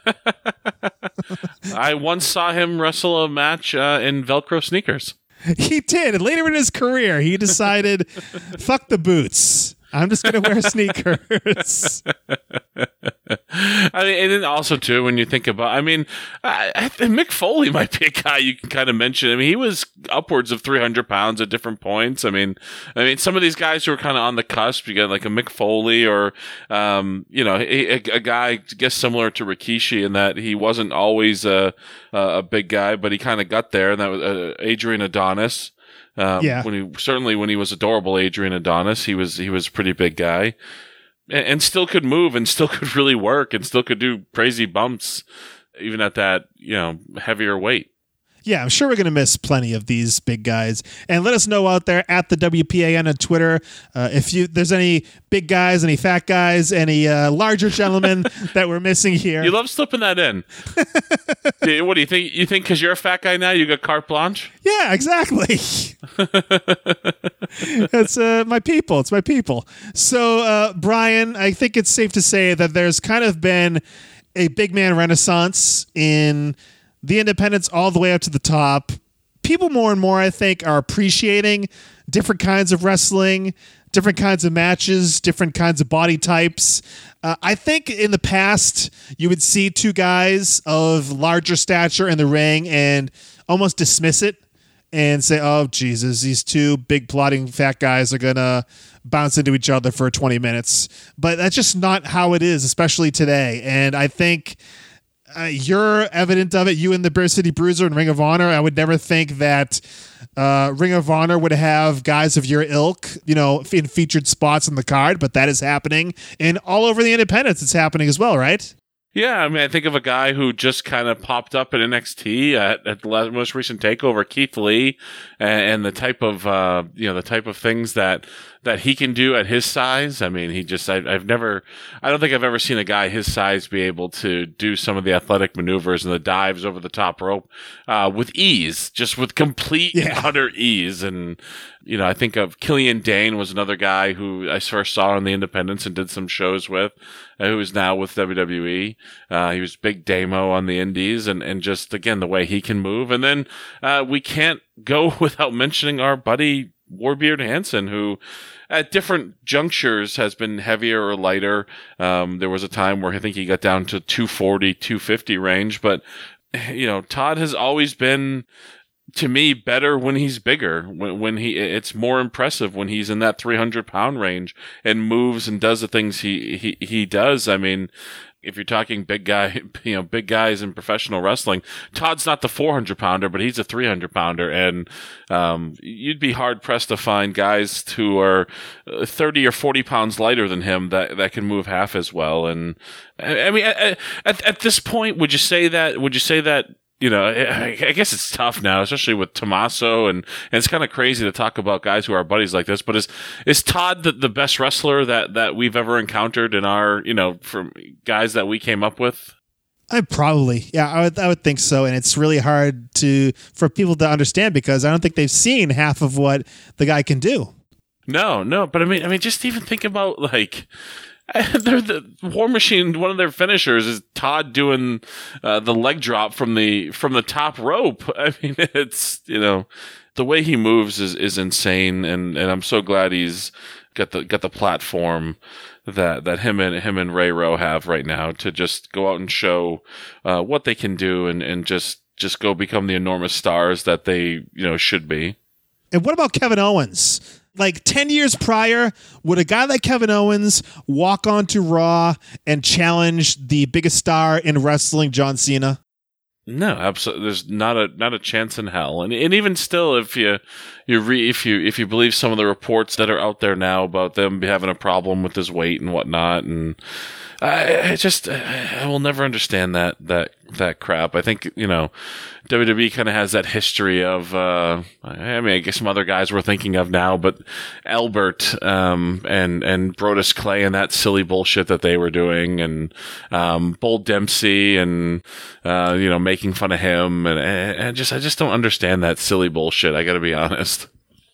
I once saw him wrestle a match uh, in Velcro sneakers. He did. Later in his career, he decided, fuck the boots. I'm just to wear sneakers. I mean, and then also too, when you think about, I mean, I, I Mick Foley might be a guy you can kind of mention. I mean, he was upwards of 300 pounds at different points. I mean, I mean, some of these guys who are kind of on the cusp, you got like a Mick Foley or, um, you know, a, a, a guy, I guess similar to Rikishi in that he wasn't always a, a big guy, but he kind of got there. And that was uh, Adrian Adonis. Um, Yeah. When he certainly when he was adorable, Adrian Adonis, he was he was a pretty big guy and, and still could move and still could really work and still could do crazy bumps even at that you know heavier weight yeah, I'm sure we're going to miss plenty of these big guys. And let us know out there at the WPAN on Twitter uh, if you there's any big guys, any fat guys, any uh, larger gentlemen that we're missing here. you love slipping that in what do you think you think because you're a fat guy now you got carte blanche Yeah, exactly. it's uh, my people. It's my people. So, uh, Brian, I think it's safe to say that there's kind of been a big man renaissance in the independents all the way up to the top. People more and more, I think, are appreciating different kinds of wrestling, different kinds of matches, different kinds of body types. Uh, I think in the past, you would see two guys of larger stature in the ring and almost dismiss it and say, "Oh Jesus, these two big plotting fat guys are gonna bounce into each other for 20 minutes." But that's just not how it is, especially today. And I think uh, you're evident of it. You and the Beer City Bruiser and Ring of Honor. I would never think that uh, Ring of Honor would have guys of your ilk, you know, in featured spots on the card. But that is happening, and all over the independents, it's happening as well, right? Yeah, I mean, I think of a guy who just kind of popped up at NXT at, at the most recent takeover, Keith Lee, and, and the type of uh, you know the type of things that that he can do at his size. I mean, he just I, I've never, I don't think I've ever seen a guy his size be able to do some of the athletic maneuvers and the dives over the top rope uh, with ease, just with complete and Yeah. utter ease. And you know, I think of Killian Dain was another guy who I first saw on the Independents and did some shows with, uh, who is now with WWE. Uh, he was big Damo on the Indies, and and just again the way he can move. And then uh, we can't go without mentioning our buddy Warbeard Hanson, who at different junctures has been heavier or lighter. Um, there was a time where I think he got down to 240, 250 range, but you know, Todd has always been to me better when he's bigger when, when he it's more impressive when he's in that 300 pound range and moves and does the things he, he he does i mean if you're talking big guy you know big guys in professional wrestling todd's not the 400 pounder but he's a 300 pounder. And um, you'd be hard pressed to find guys who are uh, 30 or 40 pounds lighter than him that that can move half as well. And i, I mean at, at, at this point would you say that would you say that you know, I, guess it's tough now, especially with Tommaso, and, and it's kind of crazy to talk about guys who are buddies like this. But is is Todd the, the best wrestler that that we've ever encountered in our, you know, from guys that we came up with? I probably, yeah, I would, I would think so, and it's really hard to for people to understand because I don't think they've seen half of what the guy can do. No, no, but I mean, I mean, just even think about like. they're the War Machine. One of their finishers is Todd doing uh, the leg drop from the from the top rope. I mean, it's you know the way he moves is is insane, and and I'm so glad he's got the got the platform that that him and him and Ray Rowe have right now to just go out and show uh, what they can do, and and just just go become the enormous stars that they you know should be. And what about Kevin Owens? Like 10 years prior, would a guy like Kevin Owens walk onto Raw and challenge the biggest star in wrestling, John Cena? No, absolutely. There's not a not a chance in hell. And and even still, if you you re, if you if you believe some of the reports that are out there now about them having a problem with his weight and whatnot, and I, I just I will never understand that that that crap. I think you know WWE kind of has that history of. Uh, I mean, I guess some other guys we're thinking of now, but Albert um, and and Brodus Clay and that silly bullshit that they were doing, and um, Bull Dempsey and uh, you know making fun of him, and, and just I just don't understand that silly bullshit. I got to be honest.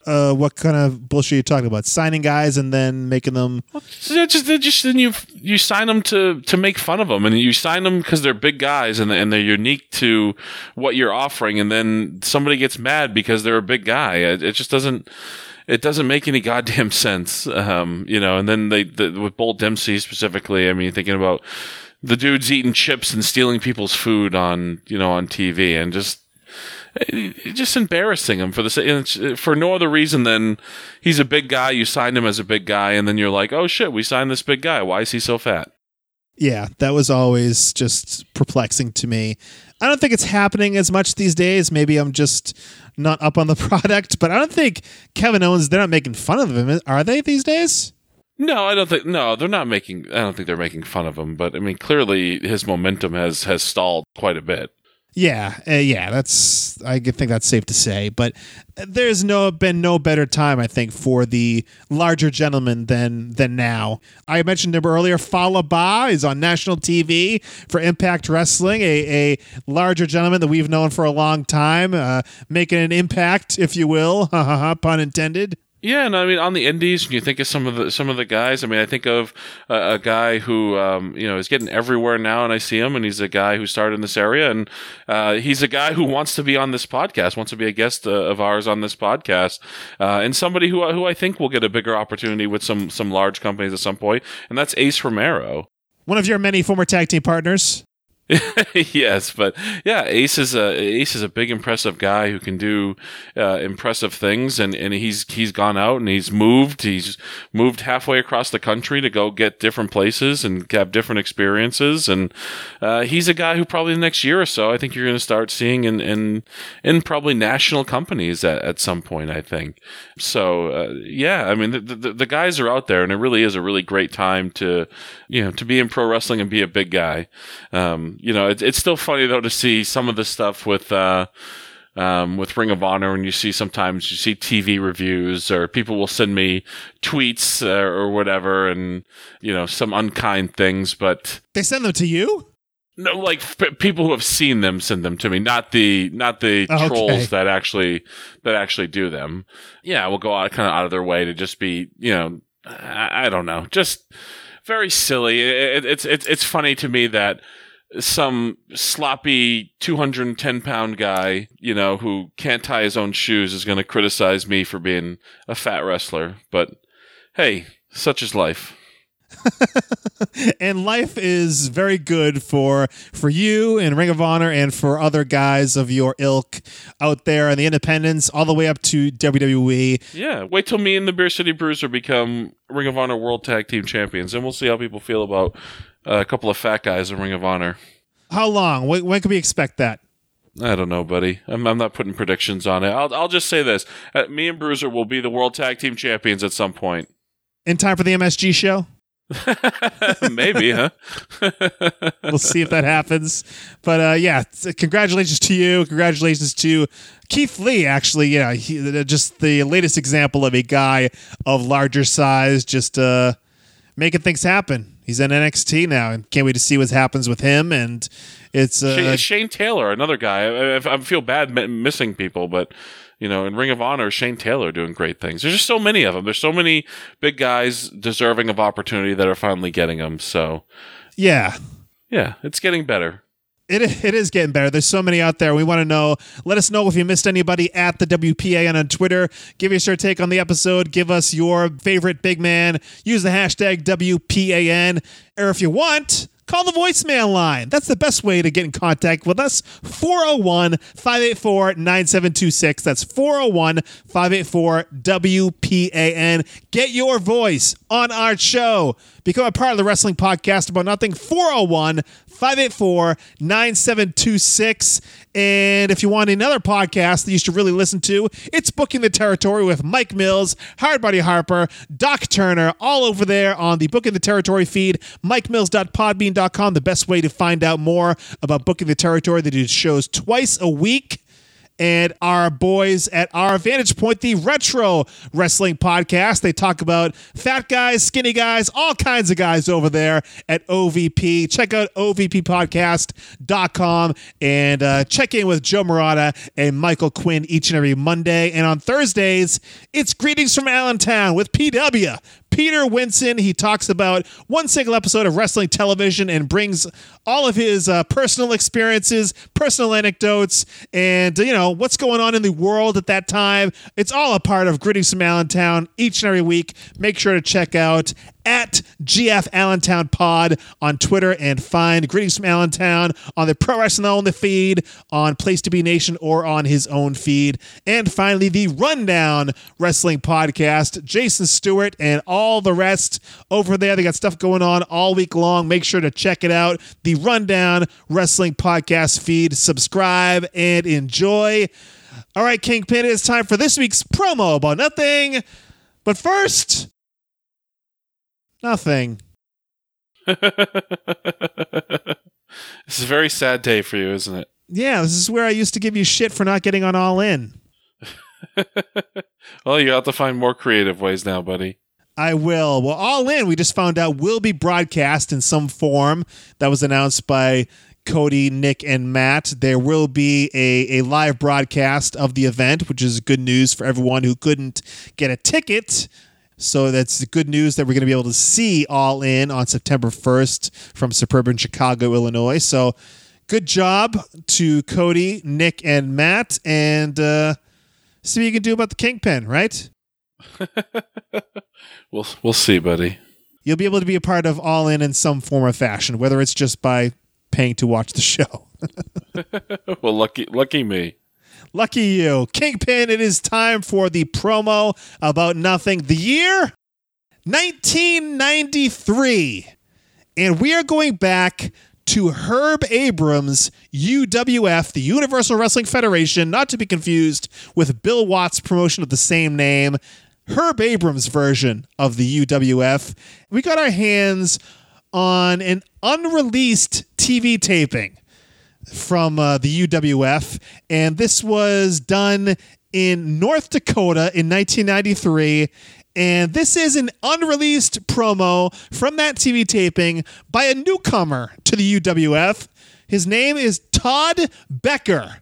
Uh, what kind of bullshit are you talking about? Signing guys and then making them. So just, just then you you sign them to to make fun of them, and you sign them because they're big guys and and they're unique to what you're offering, and then somebody gets mad because they're a big guy. It, it just doesn't it doesn't make any goddamn sense, um, you know. And then they the, with Bull Dempsey specifically, I mean, thinking about the dudes eating chips and stealing people's food on you know on TV, and just just embarrassing him for the uh, for no other reason than he's a big guy. You signed him as a big guy, and then you're like, oh shit, we signed this big guy. Why is he so fat? Yeah, that was always just perplexing to me. I don't think it's happening as much these days. Maybe I'm just not up on the product, but I don't think Kevin Owens. They're not making fun of him, are they these days? No, I don't think. No, they're not making. I don't think they're making fun of him. But I mean, clearly his momentum has has stalled quite a bit. Yeah, uh, yeah, that's I think that's safe to say. But there's no been no better time I think for the larger gentleman than than now. I mentioned him earlier. Fallah Bahh is on national TV for Impact Wrestling, a, a larger gentleman that we've known for a long time, uh, making an impact, if you will, pun intended. Yeah, and I mean on the indies, you think of some of the some of the guys, I mean, I think of a, a guy who um, you know is getting everywhere now, and I see him, and he's a guy who started in this area, and uh, he's a guy who wants to be on this podcast, wants to be a guest uh, of ours on this podcast, uh, and somebody who who I think will get a bigger opportunity with some some large companies at some point, and that's Ace Romero, one of your many former tag team partners. yes, but yeah, Ace is a Ace is a big, impressive guy who can do uh, impressive things, and, and he's he's gone out and he's moved. He's moved halfway across the country to go get different places and have different experiences. And uh, he's a guy who probably the next year or so, I think you're going to start seeing in in in probably national companies at, at some point. I think so. Uh, yeah, I mean the, the the guys are out there, and it really is a really great time to you know to be in pro wrestling and be a big guy. Um, you know, it, it's still funny though to see some of the stuff with, uh, um, with Ring of Honor, and you see sometimes you see TV reviews or people will send me tweets uh, or whatever, and you know some unkind things. But they send them to you. No, like f- people who have seen them send them to me, not the not the okay. trolls that actually that actually do them. Yeah, will go out kind of out of their way to just be, you know, I, I don't know, just very silly. It, it, it's it's it's funny to me that some sloppy 210 pound guy, you know, who can't tie his own shoes is going to criticize me for being a fat wrestler. But hey, such is life. and life is very good for for you in Ring of Honor and for other guys of your ilk out there in the independents, all the way up to WWE. Yeah, wait till me and the Beer City Bruiser become Ring of Honor World Tag Team Champions, and we'll see how people feel about uh, a couple of fat guys in Ring of Honor. How long? When, when can we expect that? I don't know, buddy. I'm, I'm not putting predictions on it. I'll, I'll just say this: uh, me and Bruiser will be the World Tag Team Champions at some point. In time for the MSG show. Maybe, huh? we'll see if that happens. But uh, yeah, congratulations to you. Congratulations to Keith Lee. Actually, yeah, he, just the latest example of a guy of larger size, just uh, making things happen. He's in NXT now, and can't wait to see what happens with him. And it's uh, Shane, Shane Taylor, another guy. I, I, feel bad missing people, but You know, in Ring of Honor, Shane Taylor doing great things. There's just so many of them. There's so many big guys deserving of opportunity that are finally getting them. So, Yeah. yeah, it's getting better. It, it is getting better. There's so many out there. We want to know. Let us know if you missed anybody at the WPAN on Twitter. Give us your take on the episode. Give us your favorite big man. Use the hashtag WPAN. Or if you want, call the voicemail line. That's the best way to get in contact with us. 401 584 9726. That's 401 584 WPAN. Get your voice on our show. Become a part of the Wrestling Podcast About Nothing. 401 584 9726. And if you want another podcast that you should really listen to, it's Booking the Territory with Mike Mills, Hardbody Harper, Doc Turner, all over there on the Booking the Territory feed, mikemills.podbean.com. The best way to find out more about Booking the Territory. They do shows twice a week and our boys at our Vantage Point, the Retro Wrestling Podcast. They talk about fat guys, skinny guys, all kinds of guys over there at OVP. Check out OVPpodcast.com and uh, check in with Joe Murata and Michael Quinn each and every Monday. And on Thursdays, it's Greetings from Allentown with PW. Peter Winson. He talks about one single episode of wrestling television and brings all of his uh, personal experiences, personal anecdotes, and you know what's going on in the world at that time. It's all a part of Greetings from Allentown each and every week. Make sure to check out at GF Allentown Pod on Twitter and find Greetings from Allentown on the Pro Wrestling Only feed, on Place to Be Nation, or on his own feed. And finally, the Rundown Wrestling Podcast, Jason Stewart and all the rest over there. They got stuff going on all week long. Make sure to check it out. The Rundown Wrestling Podcast feed. Subscribe and enjoy. All right, Kingpin, it's time for this week's promo about nothing. But first, nothing. It's a very sad day for you, isn't it? Yeah, this is where I used to give you shit for not getting on All In. Well, you have to find more creative ways now, buddy. I will. Well, All In, we just found out, will be broadcast in some form. That was announced by Cody, Nick, and Matt. There will be a, a live broadcast of the event, which is good news for everyone who couldn't get a ticket. So that's the good news that we're going to be able to see All In on September 1st from suburban Chicago, Illinois. So good job to Cody, Nick, and Matt. And uh, see what you can do about the Kingpin, right? We'll we'll see, buddy. You'll be able to be a part of All In in some form or fashion, whether it's just by paying to watch the show. well, lucky lucky me. Lucky you. Kingpin, it is time for the promo about nothing. The year 1993. And we are going back to Herb Abrams' UWF, the Universal Wrestling Federation, not to be confused with Bill Watts' promotion of the same name. Herb Abrams' version of the UWF. We got our hands on an unreleased TV taping from uh, the UWF, and this was done in North Dakota in 1993. And this is an unreleased promo from that TV taping by a newcomer to the UWF. His name is Todd Becker.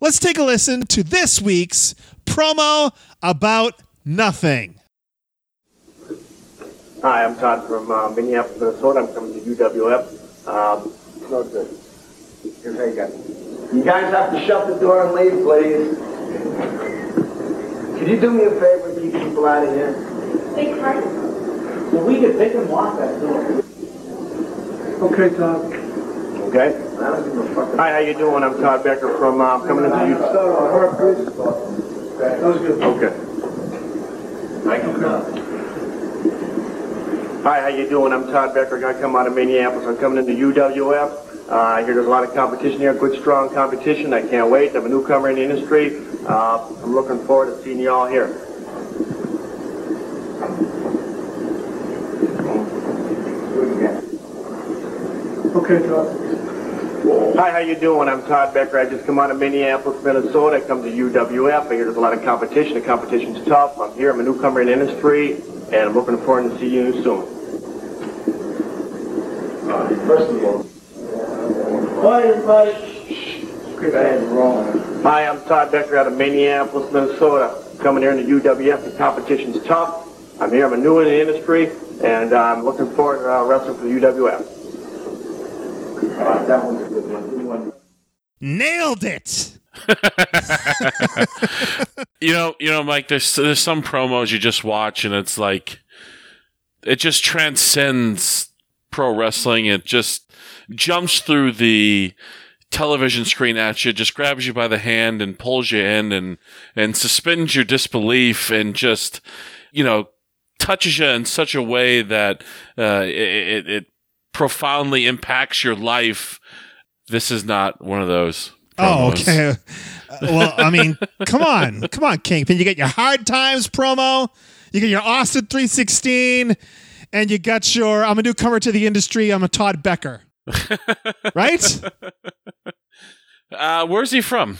Let's take a listen to this week's promo about nothing. Hi, I'm Todd from uh, Minneapolis, Minnesota. I'm coming to UWF. Um, good. Here's how you got it. You guys have to shut the door and leave, please. Could you do me a favor and keep people out of here? Big heart. Well, we could take and lock that door. Okay, Todd. Okay. I don't give a fuck. Hi, how you doing? I'm Todd Becker from uh, coming into you. That was good. Okay. Hi, how you doing? I'm Todd Becker. I come out of Minneapolis. I'm coming into UWF. Uh, I hear there's a lot of competition here, good, strong competition. I can't wait. I'm a newcomer in the industry. Uh, I'm looking forward to seeing you all here. Okay, Todd. Hi, how you doing? I'm Todd Becker. I just come out of Minneapolis, Minnesota. I come to UWF. I hear there's a lot of competition. The competition's tough. I'm here. I'm a newcomer in the industry, and I'm looking forward to see you soon. First of all, Quiet, everybody. Hi, I'm Todd Becker out of Minneapolis, Minnesota. Coming here in the UWF. The competition's tough. I'm here. I'm a new in the industry, and I'm looking forward to uh, wrestling for the UWF. that one's a good one. Nailed it. You know, you know, Mike. There's there's some promos you just watch and it's like, it just transcends pro wrestling. It just jumps through the television screen at you, just grabs you by the hand and pulls you in and and suspends your disbelief and just, you know, touches you in such a way that uh, it, it, it profoundly impacts your life. This is not one of those. Oh, okay. Uh, well, I mean, come on, come on, Kingpin. You get your Hard Times promo, you get your Austin 316, and you got your I'm a newcomer to the industry. I'm a Todd Becker, right? Uh, where's he from?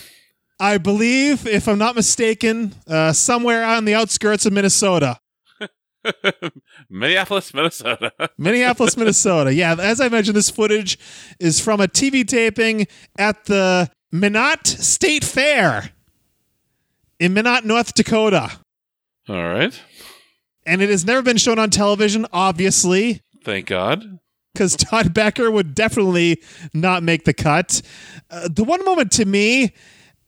I believe, if I'm not mistaken, uh, somewhere on the outskirts of Minnesota. Minneapolis, Minnesota. Minneapolis, Minnesota. Yeah, as I mentioned, this footage is from a TV taping at the Minot State Fair in Minot, North Dakota. All right. And it has never been shown on television, obviously, Thank God. Because Todd Becker would definitely not make the cut. Uh, the one moment to me,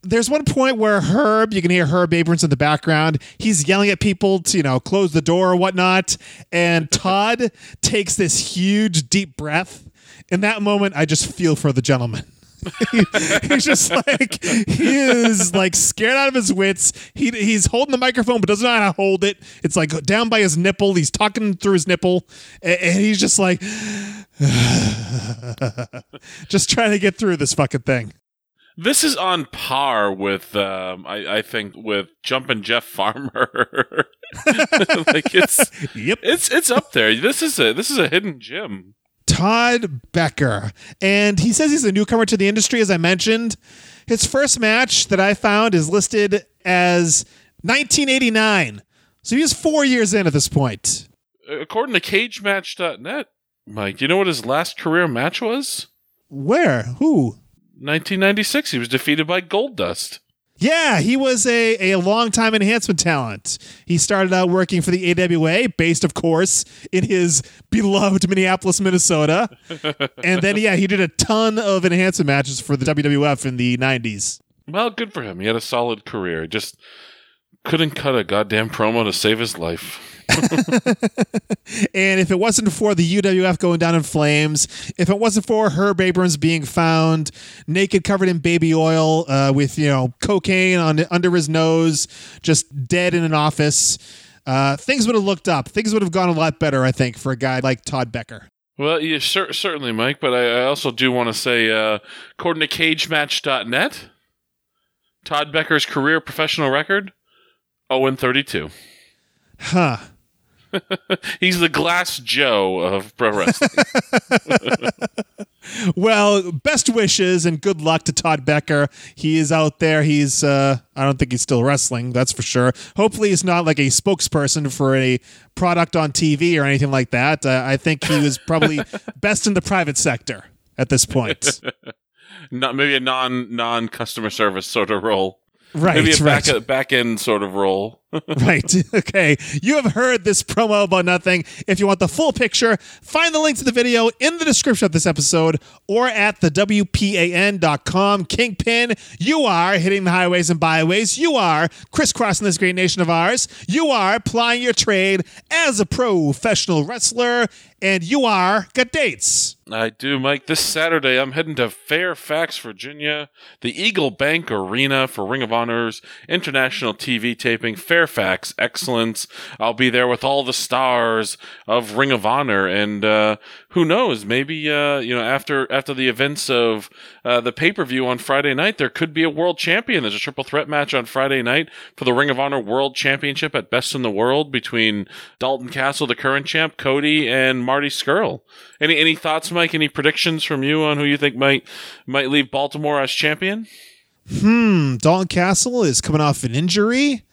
there's one point where Herb, you can hear Herb Abrams in the background. He's yelling at people to, you know, close the door or whatnot. And Todd takes this huge, deep breath. In that moment, I just feel for the gentleman. he's just like he is like scared out of his wits. He he's holding the microphone but doesn't know how to hold it. It's like down by his nipple. He's talking through his nipple, and, and he's just like, just trying to get through this fucking thing. This is on par with, um, I, I think, with Jumpin' Jeff Farmer. like it's, Yep. it's it's up there. This is a this is a hidden gem. Todd Becker. And he says he's a newcomer to the industry, as I mentioned. His first match that I found is listed as 1989. So he's four years in at this point. According to CageMatch.net, Mike, you know what his last career match was? Where? Who? 1996. He was defeated by Goldust. Yeah, he was a, a long-time enhancement talent. He started out working for the AWA, based, of course, in his beloved Minneapolis, Minnesota. and then, yeah, he did a ton of enhancement matches for the WWF in the 90s. Well, good for him. He had a solid career. Just couldn't cut a goddamn promo to save his life. And if it wasn't for the UWF going down in flames, if it wasn't for Herb Abrams being found naked, covered in baby oil, uh, with you know cocaine on under his nose, just dead in an office, uh, things would have looked up. Things would have gone a lot better, I think, for a guy like Todd Becker. Well, yeah, cer- certainly, Mike. But I, I also do want to say, uh, according to CageMatch.net, Todd Becker's career professional record: 0 and 32. Huh. He's the Glass Joe of pro wrestling. Well, best wishes and good luck to Todd Becker. He is out there. He's uh I don't think he's still wrestling, that's for sure. Hopefully he's not like a spokesperson for a product on TV or anything like that. Uh, I think he was probably best in the private sector at this point. Not maybe a non non customer service sort of role. Right, Maybe a right. back back end sort of role. right. Okay. You have heard this promo about nothing. If you want the full picture, find the link to the video in the description of this episode or at the WPAN.com. Kingpin, you are hitting the highways and byways. You are crisscrossing this great nation of ours. You are plying your trade as a professional wrestler. And you are got dates. I do, Mike. This Saturday, I'm heading to Fairfax, Virginia, the Eagle Bank Arena for Ring of Honor's international TV taping, Fairfax Excellence. I'll be there with all the stars of Ring of Honor, and uh, who knows? Maybe uh, you know after after the events of uh, the pay per view on Friday night, there could be a world champion. There's a triple threat match on Friday night for the Ring of Honor World Championship at Best in the World between Dalton Castle, the current champ, Cody, and Marty Scurll. Any any thoughts, Mike? Any predictions from you on who you think might might leave Baltimore as champion? Hmm, Dalton Castle is coming off an injury.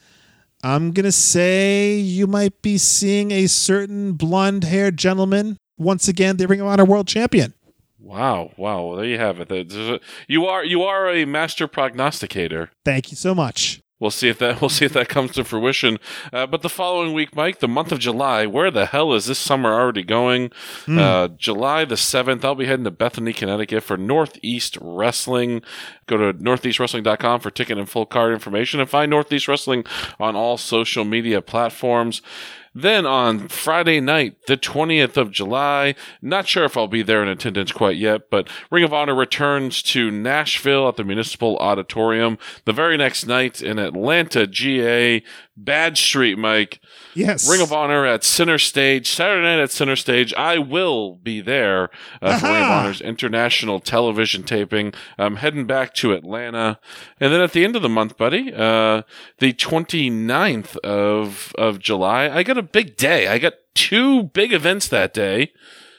I'm going to say you might be seeing a certain blonde haired gentleman once again, the Ring of Honor World Champion. Wow, wow. Well, there you have it. A- You are you are a master prognosticator. Thank you so much. We'll see if that we'll see if that comes to fruition. Uh, but the following week, Mike, the month of July, where the hell is this summer already going? Uh, July the seventh, I'll be heading to Bethany, Connecticut for Northeast Wrestling. Go to northeastwrestling.com for ticket and full card information, and find Northeast Wrestling on all social media platforms. Then on Friday night, the 20th of July, not sure if I'll be there in attendance quite yet, but Ring of Honor returns to Nashville at the Municipal Auditorium. The very next night in Atlanta, GA, Bad Street, Mike. Yes. Ring of Honor at Center Stage, Saturday night at Center Stage. I will be there uh, for Ring of Honor's international television taping. I'm heading back to Atlanta. And then at the end of the month, buddy, uh, the 29th of, of July, I got a big day. I got two big events that day.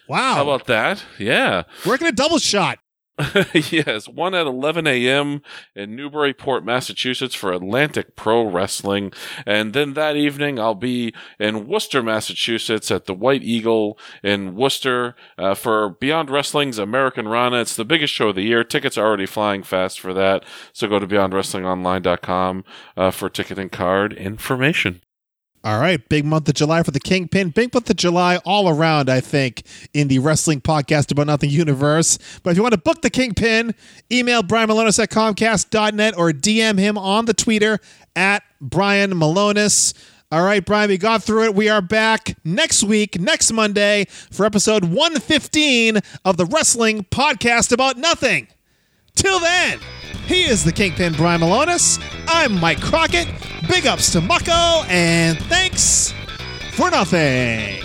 Wow. How about that? Yeah. Working a double shot. yes, one at 11 a.m. in Newburyport, Massachusetts for Atlantic Pro Wrestling. And then that evening, I'll be in Worcester, Massachusetts at the White Eagle in Worcester uh, for Beyond Wrestling's Americanrana. It's the biggest show of the year. Tickets are already flying fast for that. So go to beyondwrestlingonline.com uh, for ticket and card information. All right, big month of July for the Kingpin. Big month of July all around, I think, in the wrestling podcast about nothing universe. But if you want to book the Kingpin, email Brian Milonas at Comcast.net or DM him on the Twitter at Brian Milonas. All right, Brian, we got through it. We are back next week, next Monday, for episode 115 of the Wrestling Podcast About Nothing. Till then, he is the Kingpin Brian Milonas. I'm Mike Crockett. Big ups to Mako, and thanks for nothing.